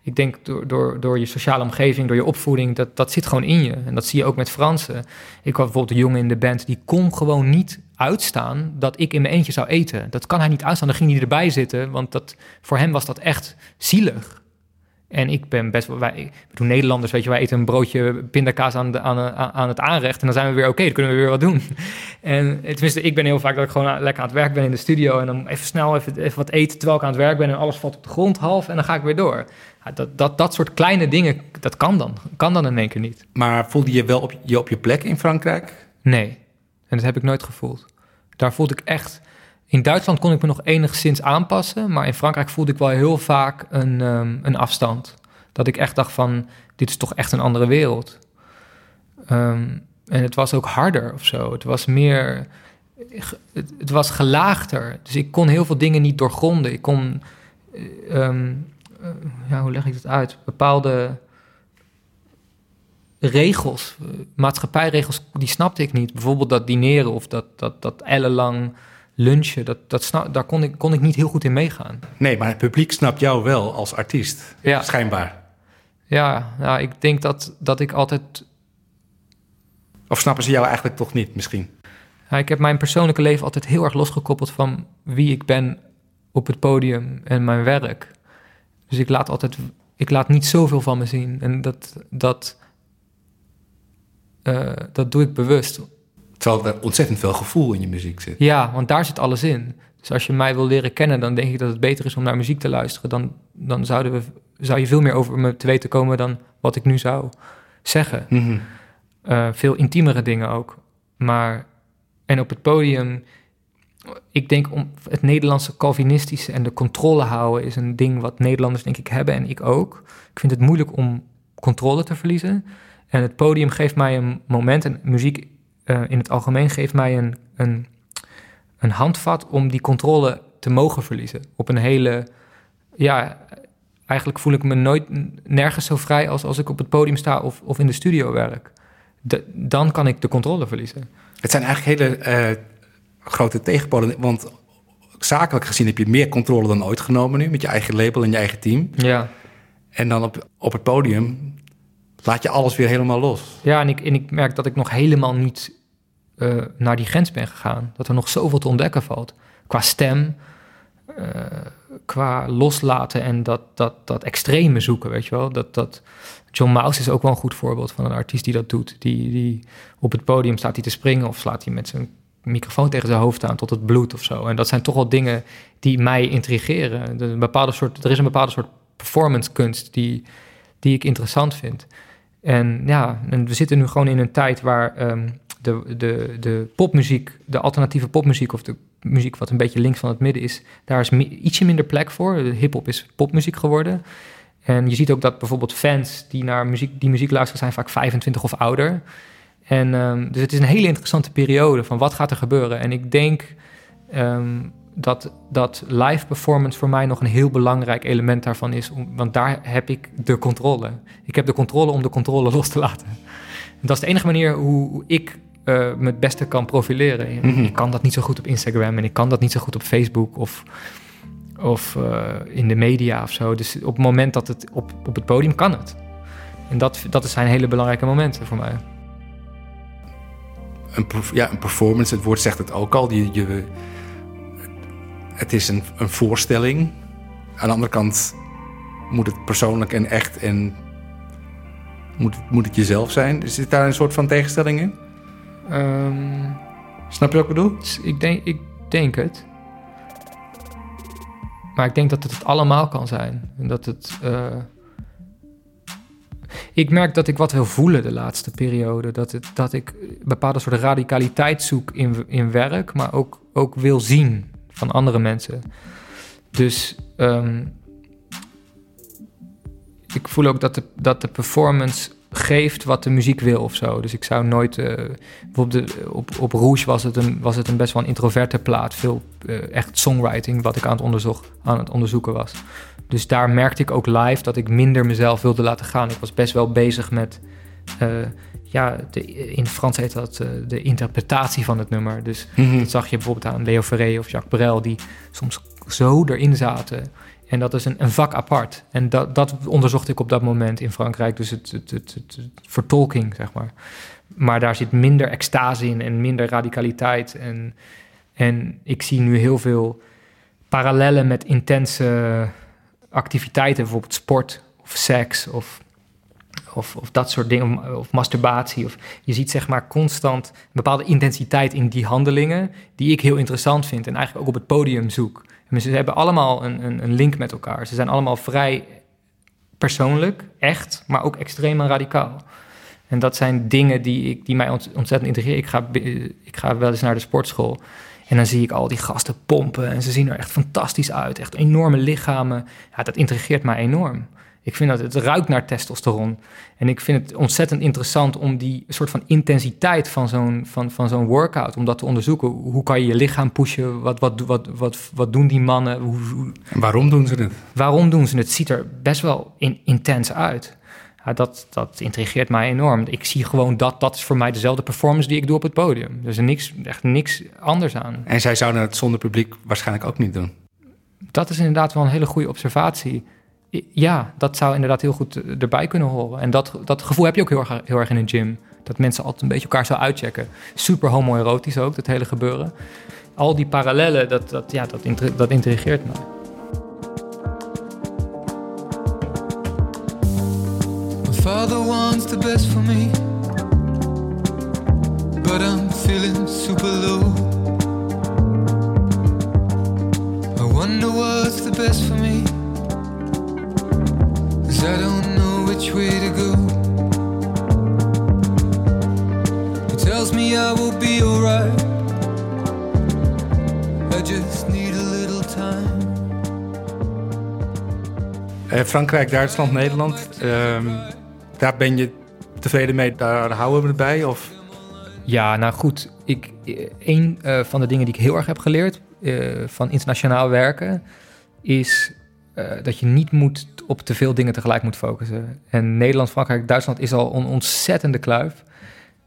Ik denk door, door, door je sociale omgeving, door je opvoeding, dat, dat zit gewoon in je. En dat zie je ook met Fransen. Ik had bijvoorbeeld een jongen in de band, die kon gewoon niet uitstaan dat ik in mijn eentje zou eten. Dat kan hij niet uitstaan, dan ging hij erbij zitten, want dat, voor hem was dat echt zielig. En ik ben best wel, wij, bedoel, Nederlanders, weet je, wij eten een broodje pindakaas aan, de, aan, aan het aanrecht en dan zijn we weer oké, dan kunnen we weer wat doen. <laughs> En tenminste, ik ben heel vaak dat ik gewoon lekker aan het werk ben in de studio en dan even snel even, even wat eten terwijl ik aan het werk ben en alles valt op de grond half en dan ga ik weer door. Dat, dat, dat soort kleine dingen, dat kan dan. Kan dan in één keer niet. Maar voelde je wel op je, op je plek in Frankrijk? Nee, en dat heb ik nooit gevoeld. Daar voelde ik echt... In Duitsland kon ik me nog enigszins aanpassen, maar in Frankrijk voelde ik wel heel vaak een, ehm, een afstand. Dat ik echt dacht van, dit is toch echt een andere wereld. Ehm, en het was ook harder of zo. Het was meer... Het, het was gelaagder. Dus ik kon heel veel dingen niet doorgronden. Ik kon... eh, ehm, eh, ja, hoe leg ik dat uit? Bepaalde regels, eh, maatschappijregels, die snapte ik niet. Bijvoorbeeld dat dineren of dat, dat, dat ellenlang lunchen, dat, dat snap, daar kon ik, kon ik niet heel goed in meegaan. Nee, maar het publiek snapt jou wel als artiest. Ja. Schijnbaar. Ja, ja ik denk dat, dat ik altijd... Of snappen ze jou eigenlijk toch niet misschien? Ja, ik heb mijn persoonlijke leven altijd heel erg losgekoppeld van wie ik ben op het podium en mijn werk. Dus ik laat altijd, ik laat niet zoveel van me zien. En dat, dat, eh, dat doe ik bewust. Terwijl er ontzettend veel gevoel in je muziek zit. Ja, want daar zit alles in. Dus als je mij wil leren kennen, dan denk ik dat het beter is om naar muziek te luisteren. Dan, dan zouden we, zou je veel meer over me te weten komen dan wat ik nu zou zeggen. Mhm. Eh, veel intiemere dingen ook. Maar, en op het podium, ik denk om het Nederlandse Calvinistische en de controle houden is een ding wat Nederlanders denk ik hebben en ik ook. Ik vind het moeilijk om controle te verliezen. En het podium geeft mij een moment en muziek eh, in het algemeen geeft mij een, een, een handvat om die controle te mogen verliezen. Op een hele, ja, eigenlijk voel ik me nooit nergens zo vrij als als ik op het podium sta of, of in de studio werk. Dan kan ik de controle verliezen. Het zijn eigenlijk hele eh, grote tegenpolen. Want zakelijk gezien heb je meer controle dan ooit genomen nu... met je eigen label en je eigen team. Ja, En dan op, op het podium laat je alles weer helemaal los. ja en, ik, en ik merk dat ik nog helemaal niet eh, naar die grens ben gegaan. Dat er nog zoveel te ontdekken valt. Qua stem, eh, qua loslaten en dat, dat, dat extreme zoeken, weet je wel. Dat, dat, John Mouse is ook wel een goed voorbeeld van een artiest die dat doet. Die, die op het podium staat hij te springen of slaat hij met zijn microfoon tegen zijn hoofd aan tot het bloed of zo. En dat zijn toch wel dingen die mij intrigeren. Er een bepaalde soort, er is een bepaalde soort performance kunst die, die ik interessant vind. En ja, en we zitten nu gewoon in een tijd waar ehm, de, de, de popmuziek, de alternatieve popmuziek of de muziek wat een beetje links van het midden is, daar is ietsje minder plek voor. Hip-hop is popmuziek geworden. En je ziet ook dat bijvoorbeeld fans die naar muziek, die muziek luisteren zijn vaak 25 of ouder. En ehm, dus het is een hele interessante periode van wat gaat er gebeuren. En ik denk ehm, dat, dat live performance voor mij nog een heel belangrijk element daarvan is. Om, want daar heb ik de controle. Ik heb de controle om de controle los te laten. En dat is de enige manier hoe, ik uh, me het beste kan profileren. Mhm. Ik kan dat niet zo goed op Instagram en ik kan dat niet zo goed op Facebook of, of uh, in de media of zo. Dus op het moment dat het op, op het podium kan het. En dat, dat zijn hele belangrijke momenten voor mij. Een, ja, een performance, het woord zegt het ook al. Je, je, het is een, een voorstelling. Aan de andere kant moet het persoonlijk en echt en moet, het- moet het jezelf zijn. Zit daar een soort van tegenstelling in? Ehm, Snap je wat ik bedoel? Ik denk, ik denk het. Maar ik denk dat het het allemaal kan zijn. En dat het. eh, Ik merk dat ik wat wil voelen de laatste periode. Dat, het, dat ik bepaalde soort radicaliteit zoek in, in werk, maar ook, ook wil zien van andere mensen. Dus ehm, ik voel ook dat de, dat de performance geeft wat de muziek wil of zo. Dus ik zou nooit... eh, bijvoorbeeld de, op, op Rouge was het, een, was het een best wel een introverte plaat. Veel eh, echt songwriting wat ik aan het, onderzoek, aan het onderzoeken was. Dus daar merkte ik ook live dat ik minder mezelf wilde laten gaan. Ik was best wel bezig met... eh, ja, de, in Frans heet dat de interpretatie van het nummer. Dus dat zag je bijvoorbeeld aan Leo Ferré of Jacques Brel... die soms zo erin zaten... En dat is een, een vak apart. En dat, dat onderzocht ik op dat moment in Frankrijk. Dus het, het, het, het, vertolking, zeg maar. Maar daar zit minder extase in en minder radicaliteit. En, en ik zie nu heel veel parallellen met intense activiteiten. Bijvoorbeeld sport of seks of, of, of dat soort dingen. Of masturbatie. Of, je ziet zeg maar constant een bepaalde intensiteit in die handelingen... die ik heel interessant vind en eigenlijk ook op het podium zoek. Ze hebben allemaal een, een, een link met elkaar. Ze zijn allemaal vrij persoonlijk, echt, maar ook extreem en radicaal. En dat zijn dingen die, ik, die mij ont- ontzettend intrigeren. Ik ga, ik ga wel eens naar de sportschool en dan zie ik al die gasten pompen en ze zien er echt fantastisch uit. Echt enorme lichamen. Ja, dat intrigeert mij enorm. Ik vind dat het ruikt naar testosteron. En ik vind het ontzettend interessant om die soort van intensiteit van zo'n, van, van zo'n workout, om dat te onderzoeken. Hoe kan je je lichaam pushen? Wat, wat, wat, wat, wat doen die mannen? Hoe, hoe- En waarom doen ze het? waarom doen ze het? Het ziet er best wel in, intens uit. Ja, dat, dat intrigeert mij enorm. Ik zie gewoon dat dat is voor mij dezelfde performance die ik doe op het podium. Er is er niks, echt niks anders aan. En zij zouden het zonder publiek waarschijnlijk ook niet doen. Dat is inderdaad wel een hele goede observatie. Ja, dat zou inderdaad heel goed eh, erbij kunnen horen. En dat, dat gevoel heb je ook heel erg, heel erg in een gym. Dat mensen altijd een beetje elkaar zo uitchecken. Super homoerotisch ook, dat hele gebeuren. Al die parallellen, dat, dat, ja, dat, dat intrigeert me. Wants the best for me, but I'm feeling super low. I wonder what's the best for me, I don't know which way to go. Tells me I will be alright. I just need a little time. Eh, Frankrijk, Duitsland, Nederland. ehm, daar ben je tevreden mee? Daar houden we het bij? Of? Ja, nou goed. Ik, eh, een eh, van de dingen die ik heel erg heb geleerd eh, van internationaal werken is eh, dat je niet moet op te veel dingen tegelijk moet focussen. En Nederland, Frankrijk, Duitsland is al een ontzettende kluif.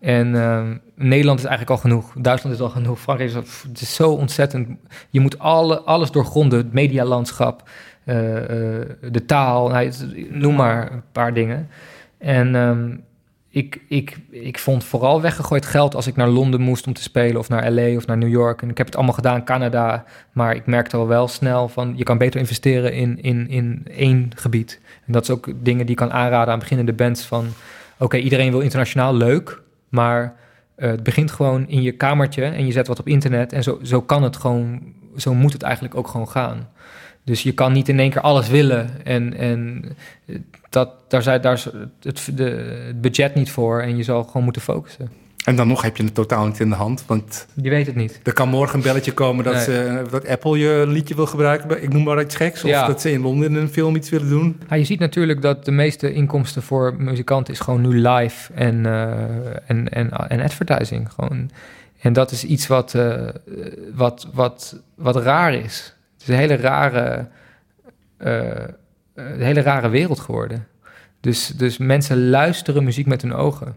En ehm, Nederland is eigenlijk al genoeg. Duitsland is al genoeg. Frankrijk is, het is zo ontzettend. Je moet alle, alles doorgronden. Het medialandschap, eh, eh, de taal, nou, noem maar een paar dingen. En ehm, ik, ik, ik vond vooral weggegooid geld als ik naar Londen moest om te spelen, of naar LA of naar New York. En ik heb het allemaal gedaan, Canada. Maar ik merkte al wel snel van je kan beter investeren in, in, in één gebied. En dat is ook dingen die ik kan aanraden aan beginnende bands. Van oké, iedereen wil internationaal leuk, maar eh, het begint gewoon in je kamertje en je zet wat op internet. En zo, zo kan het gewoon, zo moet het eigenlijk ook gewoon gaan. Dus je kan niet in één keer alles willen. En, en dat, daar, zijn, daar is het, de, het budget niet voor. En je zal gewoon moeten focussen. En dan nog heb je het totaal niet in de hand. Want Je weet het niet. er kan morgen een belletje komen dat, Nee. ze- dat Apple je liedje wil gebruiken. Ik noem maar iets geks. Of Ja. dat ze in Londen een film iets willen doen. Ja, je ziet natuurlijk dat de meeste inkomsten voor muzikanten is gewoon nu live en, eh, en, en, en advertising. Gewoon. En dat is iets wat, eh, wat, wat, wat raar is. Is een hele rare, een hele rare wereld geworden. Dus, dus mensen luisteren muziek met hun ogen.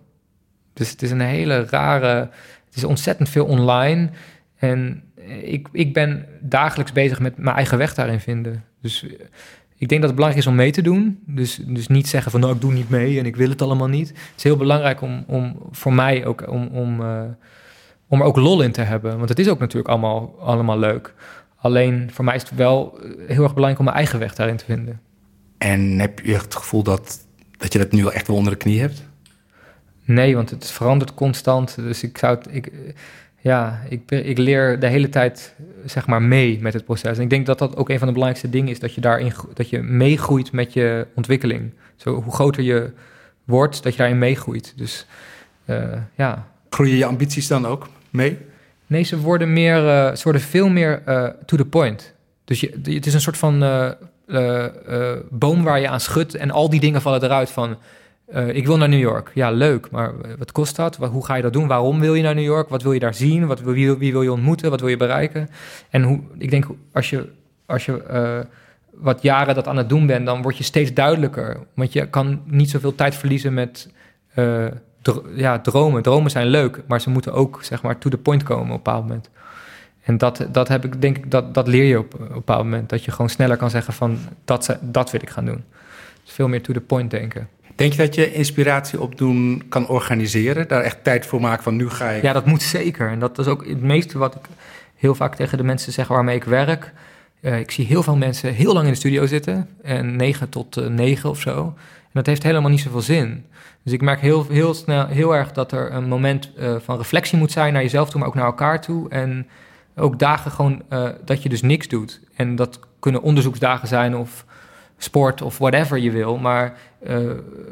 Dus het is een hele rare. Het is ontzettend veel online. En ik, ik ben dagelijks bezig met mijn eigen weg daarin vinden. Dus eh, ik denk dat het belangrijk is om mee te doen. Dus, dus niet zeggen van nou, ik doe niet mee en ik wil het allemaal niet. Het is heel belangrijk om, om voor mij ook om, om, om er ook lol in te hebben. Want het is ook natuurlijk allemaal, allemaal leuk. Alleen voor mij is het wel eh, heel erg belangrijk om mijn eigen weg daarin te vinden. En heb je het gevoel dat, dat je dat nu wel echt wel onder de knie hebt? Nee, want het verandert constant. Dus ik zou het. Ik, eh, ja, ik, ik leer de hele tijd eh, zeg maar mee met het proces. En ik denk dat dat ook een van de belangrijkste dingen is: dat je daarin dat je meegroeit met je ontwikkeling. Zo, hoe groter je wordt, dat je daarin meegroeit. Dus ja. Groeien je ambities dan ook mee? Nee, ze worden, meer, eh, ze worden veel meer eh, to the point. Dus je, het is een soort van eh, boom waar je aan schudt en al die dingen vallen eruit van... ik wil naar New York. Ja, leuk, maar wat kost dat? Hoe ga je dat doen? Waarom wil je naar New York? Wat wil je daar zien? Wat, wie, wie wil je ontmoeten? Wat wil je bereiken? En hoe, ik denk, als je, als je wat jaren dat aan het doen bent... dan word je steeds duidelijker. Want je kan niet zoveel tijd verliezen met... dro- ja, dromen. Dromen zijn leuk, maar ze moeten ook zeg maar to the point komen op een bepaald moment. En dat, dat heb ik, denk ik, dat, dat leer je op, op een bepaald moment. Dat je gewoon sneller kan zeggen van dat, dat wil ik gaan doen. Dus veel meer to the point denken. Denk je dat je inspiratie opdoen kan organiseren? Daar echt tijd voor maken van nu ga ik... Ja, dat moet zeker. En dat is ook het meeste wat ik heel vaak tegen de mensen zeg waarmee ik werk. Eh, ik zie heel veel mensen heel lang in de studio zitten. En 9 tot eh, 9 of zo. En dat heeft helemaal niet zoveel zin. Dus ik merk heel, heel snel, heel erg dat er een moment eh, van reflectie moet zijn naar jezelf toe, maar ook naar elkaar toe. En ook dagen gewoon eh, dat je dus niks doet. En dat kunnen onderzoeksdagen zijn of sport of whatever je wil. Maar eh,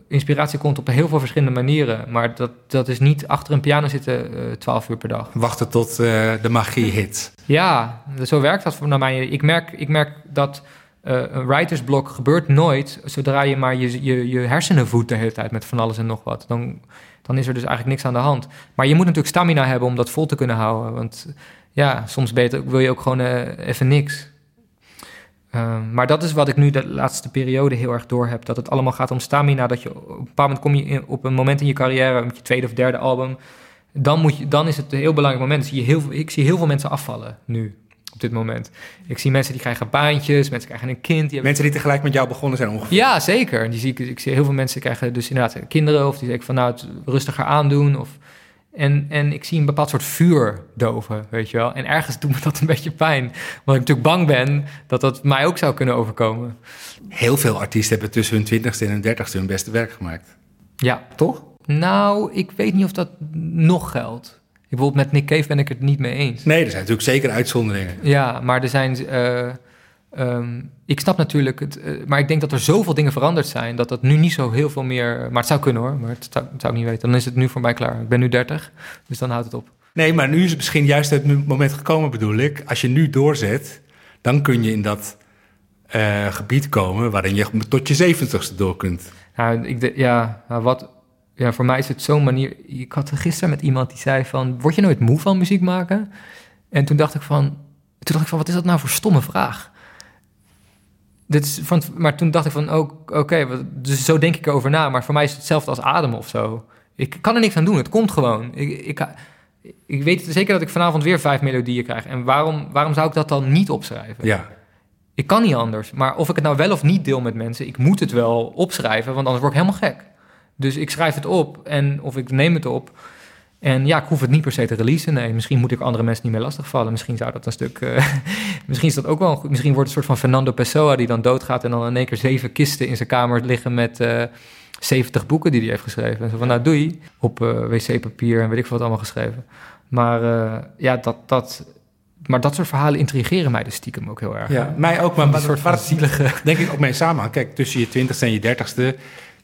inspiratie komt op heel veel verschillende manieren. Maar dat, dat is niet achter een piano zitten twaalf uur per dag. Wachten tot de magie hit. Ja, zo werkt dat voor naar mij. Ik merk, ik merk dat eh, een writersblok gebeurt nooit zodra je maar je, je, je hersenen voedt de hele tijd met van alles en nog wat. Dan, dan is er dus eigenlijk niks aan de hand. Maar je moet natuurlijk stamina hebben om dat vol te kunnen houden. Want ja, soms beter, wil je ook gewoon eh, even niks. Ehm, maar dat is wat ik nu de laatste periode heel erg door heb. Dat het allemaal gaat om stamina. Dat je op een moment kom je in, op een moment in je carrière, met je tweede of derde album. Dan, moet je, dan is het een heel belangrijk moment. Je heel, ik zie heel veel mensen afvallen nu, op dit moment. Ik zie mensen die krijgen baantjes, mensen krijgen een kind. Die. Mensen die tegelijk met jou begonnen zijn ongeveer. Ja, zeker. Die zie ik, ik zie heel veel mensen krijgen dus inderdaad kinderen... of die zeggen van nou, het rustiger aandoen. Of, en, en ik zie een bepaald soort vuur doven, weet je wel. En ergens doet me dat een beetje pijn. Want ik natuurlijk bang ben dat dat mij ook zou kunnen overkomen. Heel veel artiesten hebben tussen hun twintigste en hun dertigste hun beste werk gemaakt. Ja, Toch? nou, ik weet niet of dat nog geldt. Bijvoorbeeld met Nick Cave ben ik het niet mee eens. Nee, er zijn natuurlijk zeker uitzonderingen. Ja, maar er zijn. eh, ehm, ik snap natuurlijk het. eh, maar ik denk dat er zoveel dingen veranderd zijn. dat dat nu niet zo heel veel meer. Maar het zou kunnen hoor. Maar het zou, het zou ik niet weten. Dan is het nu voor mij klaar. Ik ben nu 30. Dus dan houdt het op. Nee, maar nu is het misschien juist het moment gekomen, bedoel ik. Als je nu doorzet, dan kun je in dat eh, gebied komen waarin je tot je zeventigste door kunt. Nou, ik de, ja, wat. Ja, voor mij is het zo'n manier. Ik had gisteren met iemand die zei van. Word je nooit moe van muziek maken? En toen dacht ik van. Toen dacht ik van, wat is dat nou voor stomme vraag? Dit is van, maar toen dacht ik van, oh, oké, dus zo denk ik erover na. Maar voor mij is het hetzelfde als ademen of zo. Ik kan er niks aan doen, het komt gewoon. Ik, ik, ik weet zeker dat ik vanavond weer vijf melodieën krijg. En waarom, waarom zou ik dat dan niet opschrijven? Ja. Ik kan niet anders. Maar of ik het nou wel of niet deel met mensen, ik moet het wel opschrijven, want anders word ik helemaal gek. Dus ik schrijf het op en of ik neem het op. En ja, ik hoef het niet per se te releasen. Nee, misschien moet ik andere mensen niet meer lastigvallen. Misschien zou dat een stuk. eh, <laughs> misschien is dat ook wel een goed. Misschien wordt het een soort van Fernando Pessoa die dan doodgaat en dan in één keer zeven kisten in zijn kamer liggen met eh 70 boeken die hij heeft geschreven. En zo van nou doei op eh, wc-papier en weet ik veel wat allemaal geschreven. Maar ja, dat, dat, maar dat soort verhalen intrigeren mij dus stiekem ook heel erg. ja, mij ook, maar Een soort van zielige. denk ik ook mee samen. Kijk, tussen je twintigste en je dertigste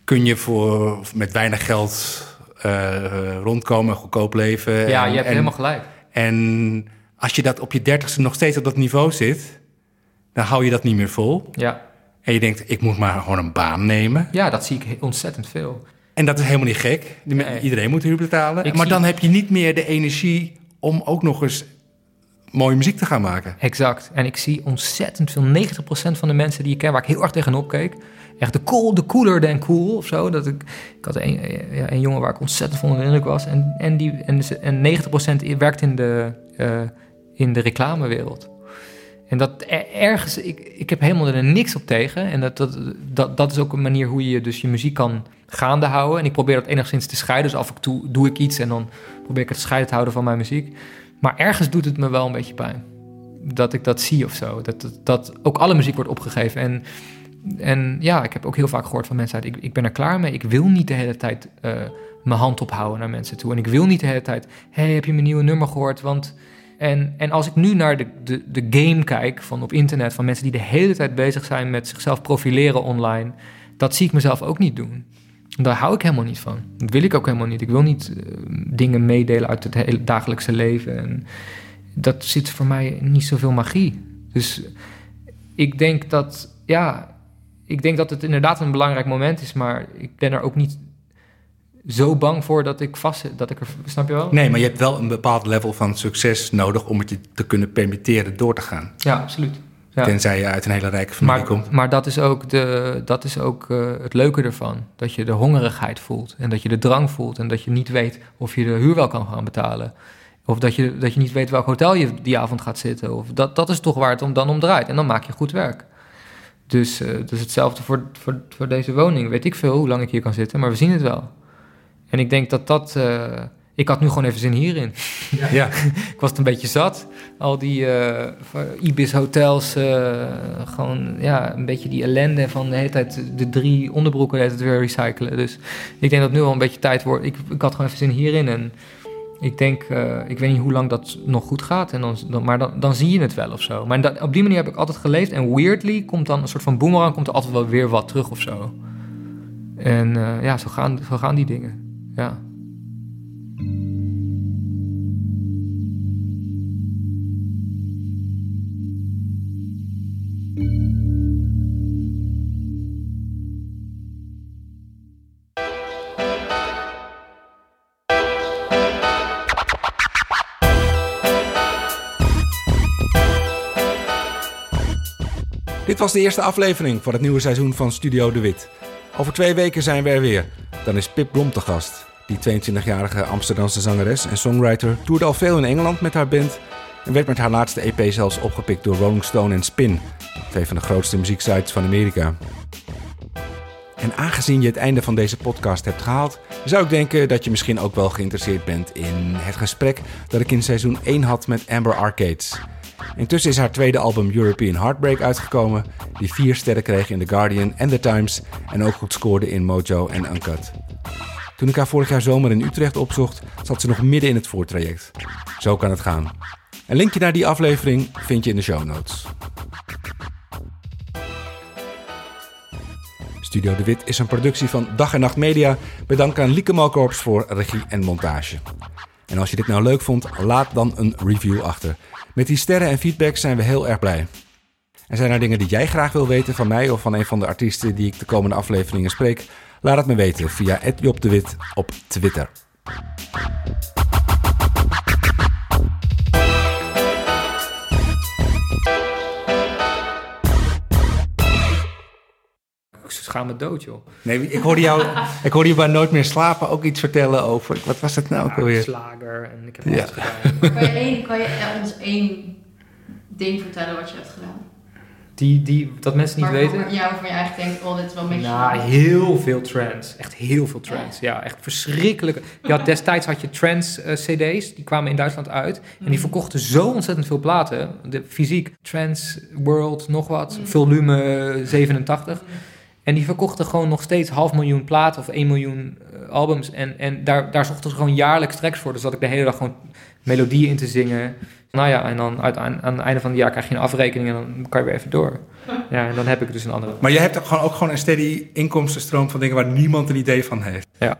kun je voor met weinig geld eh, rondkomen, goedkoop leven. Ja, en, je hebt en- helemaal gelijk. En als je dat op je dertigste nog steeds op dat niveau zit, dan hou je dat niet meer vol. Ja. En je denkt, ik moet maar gewoon een baan nemen. ja, dat zie ik ontzettend veel. En dat is helemaal niet gek. Nee. Iedereen moet huur betalen. Ik maar zie- dan heb je niet meer de energie om ook nog eens mooie muziek te gaan maken. Exact. En ik zie ontzettend veel, 90% van de mensen die ik ken, waar ik heel erg tegenop keek. Echt de cool, de cooler than cool of zo. Dat ik, ik had een, ja, een jongen waar ik ontzettend van onder was. En, en, die, en, ze- en 90% werkt in de, eh, in de reclamewereld. En dat er- ergens, ik, ik heb helemaal er niks op tegen. En dat, dat, dat, dat is ook een manier hoe je dus je muziek kan gaande houden. En ik probeer dat enigszins te scheiden. Dus af en toe doe ik iets en dan probeer ik het scheiden te houden van mijn muziek. Maar ergens doet het me wel een beetje pijn. Dat ik dat zie of zo. Dat, dat, ook alle muziek wordt opgegeven. En, en ja, ik heb ook heel vaak gehoord van mensen uit... Ik, ik ben er klaar mee. Ik wil niet de hele tijd eh, mijn hand ophouden naar mensen toe. En ik wil niet de hele tijd... hey, heb je mijn nieuwe nummer gehoord? Want... En, en als ik nu naar de, de, de game kijk van op internet... van mensen die de hele tijd bezig zijn met zichzelf profileren online... dat zie ik mezelf ook niet doen. Daar hou ik helemaal niet van. Dat wil ik ook helemaal niet. Ik wil niet eh, dingen meedelen uit het hele dagelijkse leven. En dat zit voor mij niet zoveel magie. Dus ik denk dat, ja, ik denk dat het inderdaad een belangrijk moment is, maar ik ben er ook niet zo bang voor dat ik vast. Dat ik er, snap je wel? Nee, maar je hebt wel een bepaald level van succes nodig om het je te kunnen permitteren door te gaan. Ja, absoluut. Ja. Tenzij je uit een hele rijke familie Maar, komt. maar dat is ook, de, dat is ook eh, het leuke ervan. Dat je de hongerigheid voelt en dat je de drang voelt en dat je niet weet of je de huur wel kan gaan betalen. Of dat je, dat je niet weet welk hotel je die avond gaat zitten. Of dat, dat is toch waar het om, dan om draait. En dan maak je goed werk. Dus, dus hetzelfde voor, voor, voor deze woning. Weet ik veel hoe lang ik hier kan zitten, maar we zien het wel. En ik denk dat dat... eh, ik had nu gewoon even zin hierin. Ja. <laughs> Ik was het een beetje zat. Al die eh, Ibis hotels, eh, gewoon ja, een beetje die ellende van de hele tijd de drie onderbroeken de weer recyclen. Dus ik denk dat nu al een beetje tijd wordt. Ik, ik had gewoon even zin hierin en ik denk, eh, ik weet niet hoe lang dat nog goed gaat, en dan, dan, maar dan, dan zie je het wel of zo. Maar dat, op die manier heb ik altijd geleefd en weirdly komt dan een soort van boomerang, komt er altijd wel weer wat terug of zo. En ja, zo gaan, zo gaan die dingen. Ja. Was de eerste aflevering van het nieuwe seizoen van Studio De Wit. Over twee weken zijn we er weer. Dan is Pip Blom te gast. Die 22-jarige Amsterdamse zangeres en songwriter toerde al veel in Engeland met haar band... en werd met haar laatste EP zelfs opgepikt door Rolling Stone en Spin... twee van de grootste muzieksites van Amerika. En aangezien je het einde van deze podcast hebt gehaald... zou ik denken dat je misschien ook wel geïnteresseerd bent in het gesprek... dat ik in seizoen 1 had met Amber Arcades... Intussen is haar tweede album European Heartbreak uitgekomen, die vier sterren kreeg in The Guardian en The Times en ook goed scoorde in Mojo en Uncut. Toen ik haar vorig jaar zomer in Utrecht opzocht, zat ze nog midden in het voortraject. Zo kan het gaan. Een linkje naar die aflevering vind je in de show notes. Studio De Wit is een productie van Dag en Nacht Media. Bedankt aan Lieke Malkorps voor regie en montage. En als je dit nou leuk vond, laat dan een review achter. Met die sterren en feedback zijn we heel erg blij. En zijn er dingen die jij graag wil weten van mij of van een van de artiesten die ik de komende afleveringen spreek? Laat het me weten via Job de Wit op Twitter. Ik schaam me dood, joh. Nee, ik hoorde jou, ik hoorde je bij Nooit meer slapen ook iets vertellen over. Wat was het nou ook alweer? Slager en ik heb Ja. alles gedaan. <laughs> Kan je, één, kan je ons één ding vertellen wat je hebt gedaan? Die, die, dat mensen niet Waarvan- weten? Ja, waarvan je eigenlijk denkt, oh, dit is wel een beetje... Nou, heel veel trends. Echt heel veel trends. Ja, echt verschrikkelijk. Je had, destijds had je trends eh, cd's, die kwamen in Duitsland uit. En die verkochten zo ontzettend veel platen. De fysiek, trends, world, nog wat. Volume eh, 87. En die verkochten gewoon nog steeds half miljoen platen of 1 miljoen eh, albums. En, en daar, daar zochten ze gewoon jaarlijks tracks voor. Dus dat ik de hele dag gewoon melodieën in te zingen. Nou ja, en dan uit, aan, aan het einde van het jaar krijg je een afrekening en dan kan je weer even door. <laughs> Ja, en dan heb ik dus een andere. Maar jij hebt ook gewoon, ook gewoon een steady inkomstenstroom van dingen waar niemand een idee van heeft. Ja.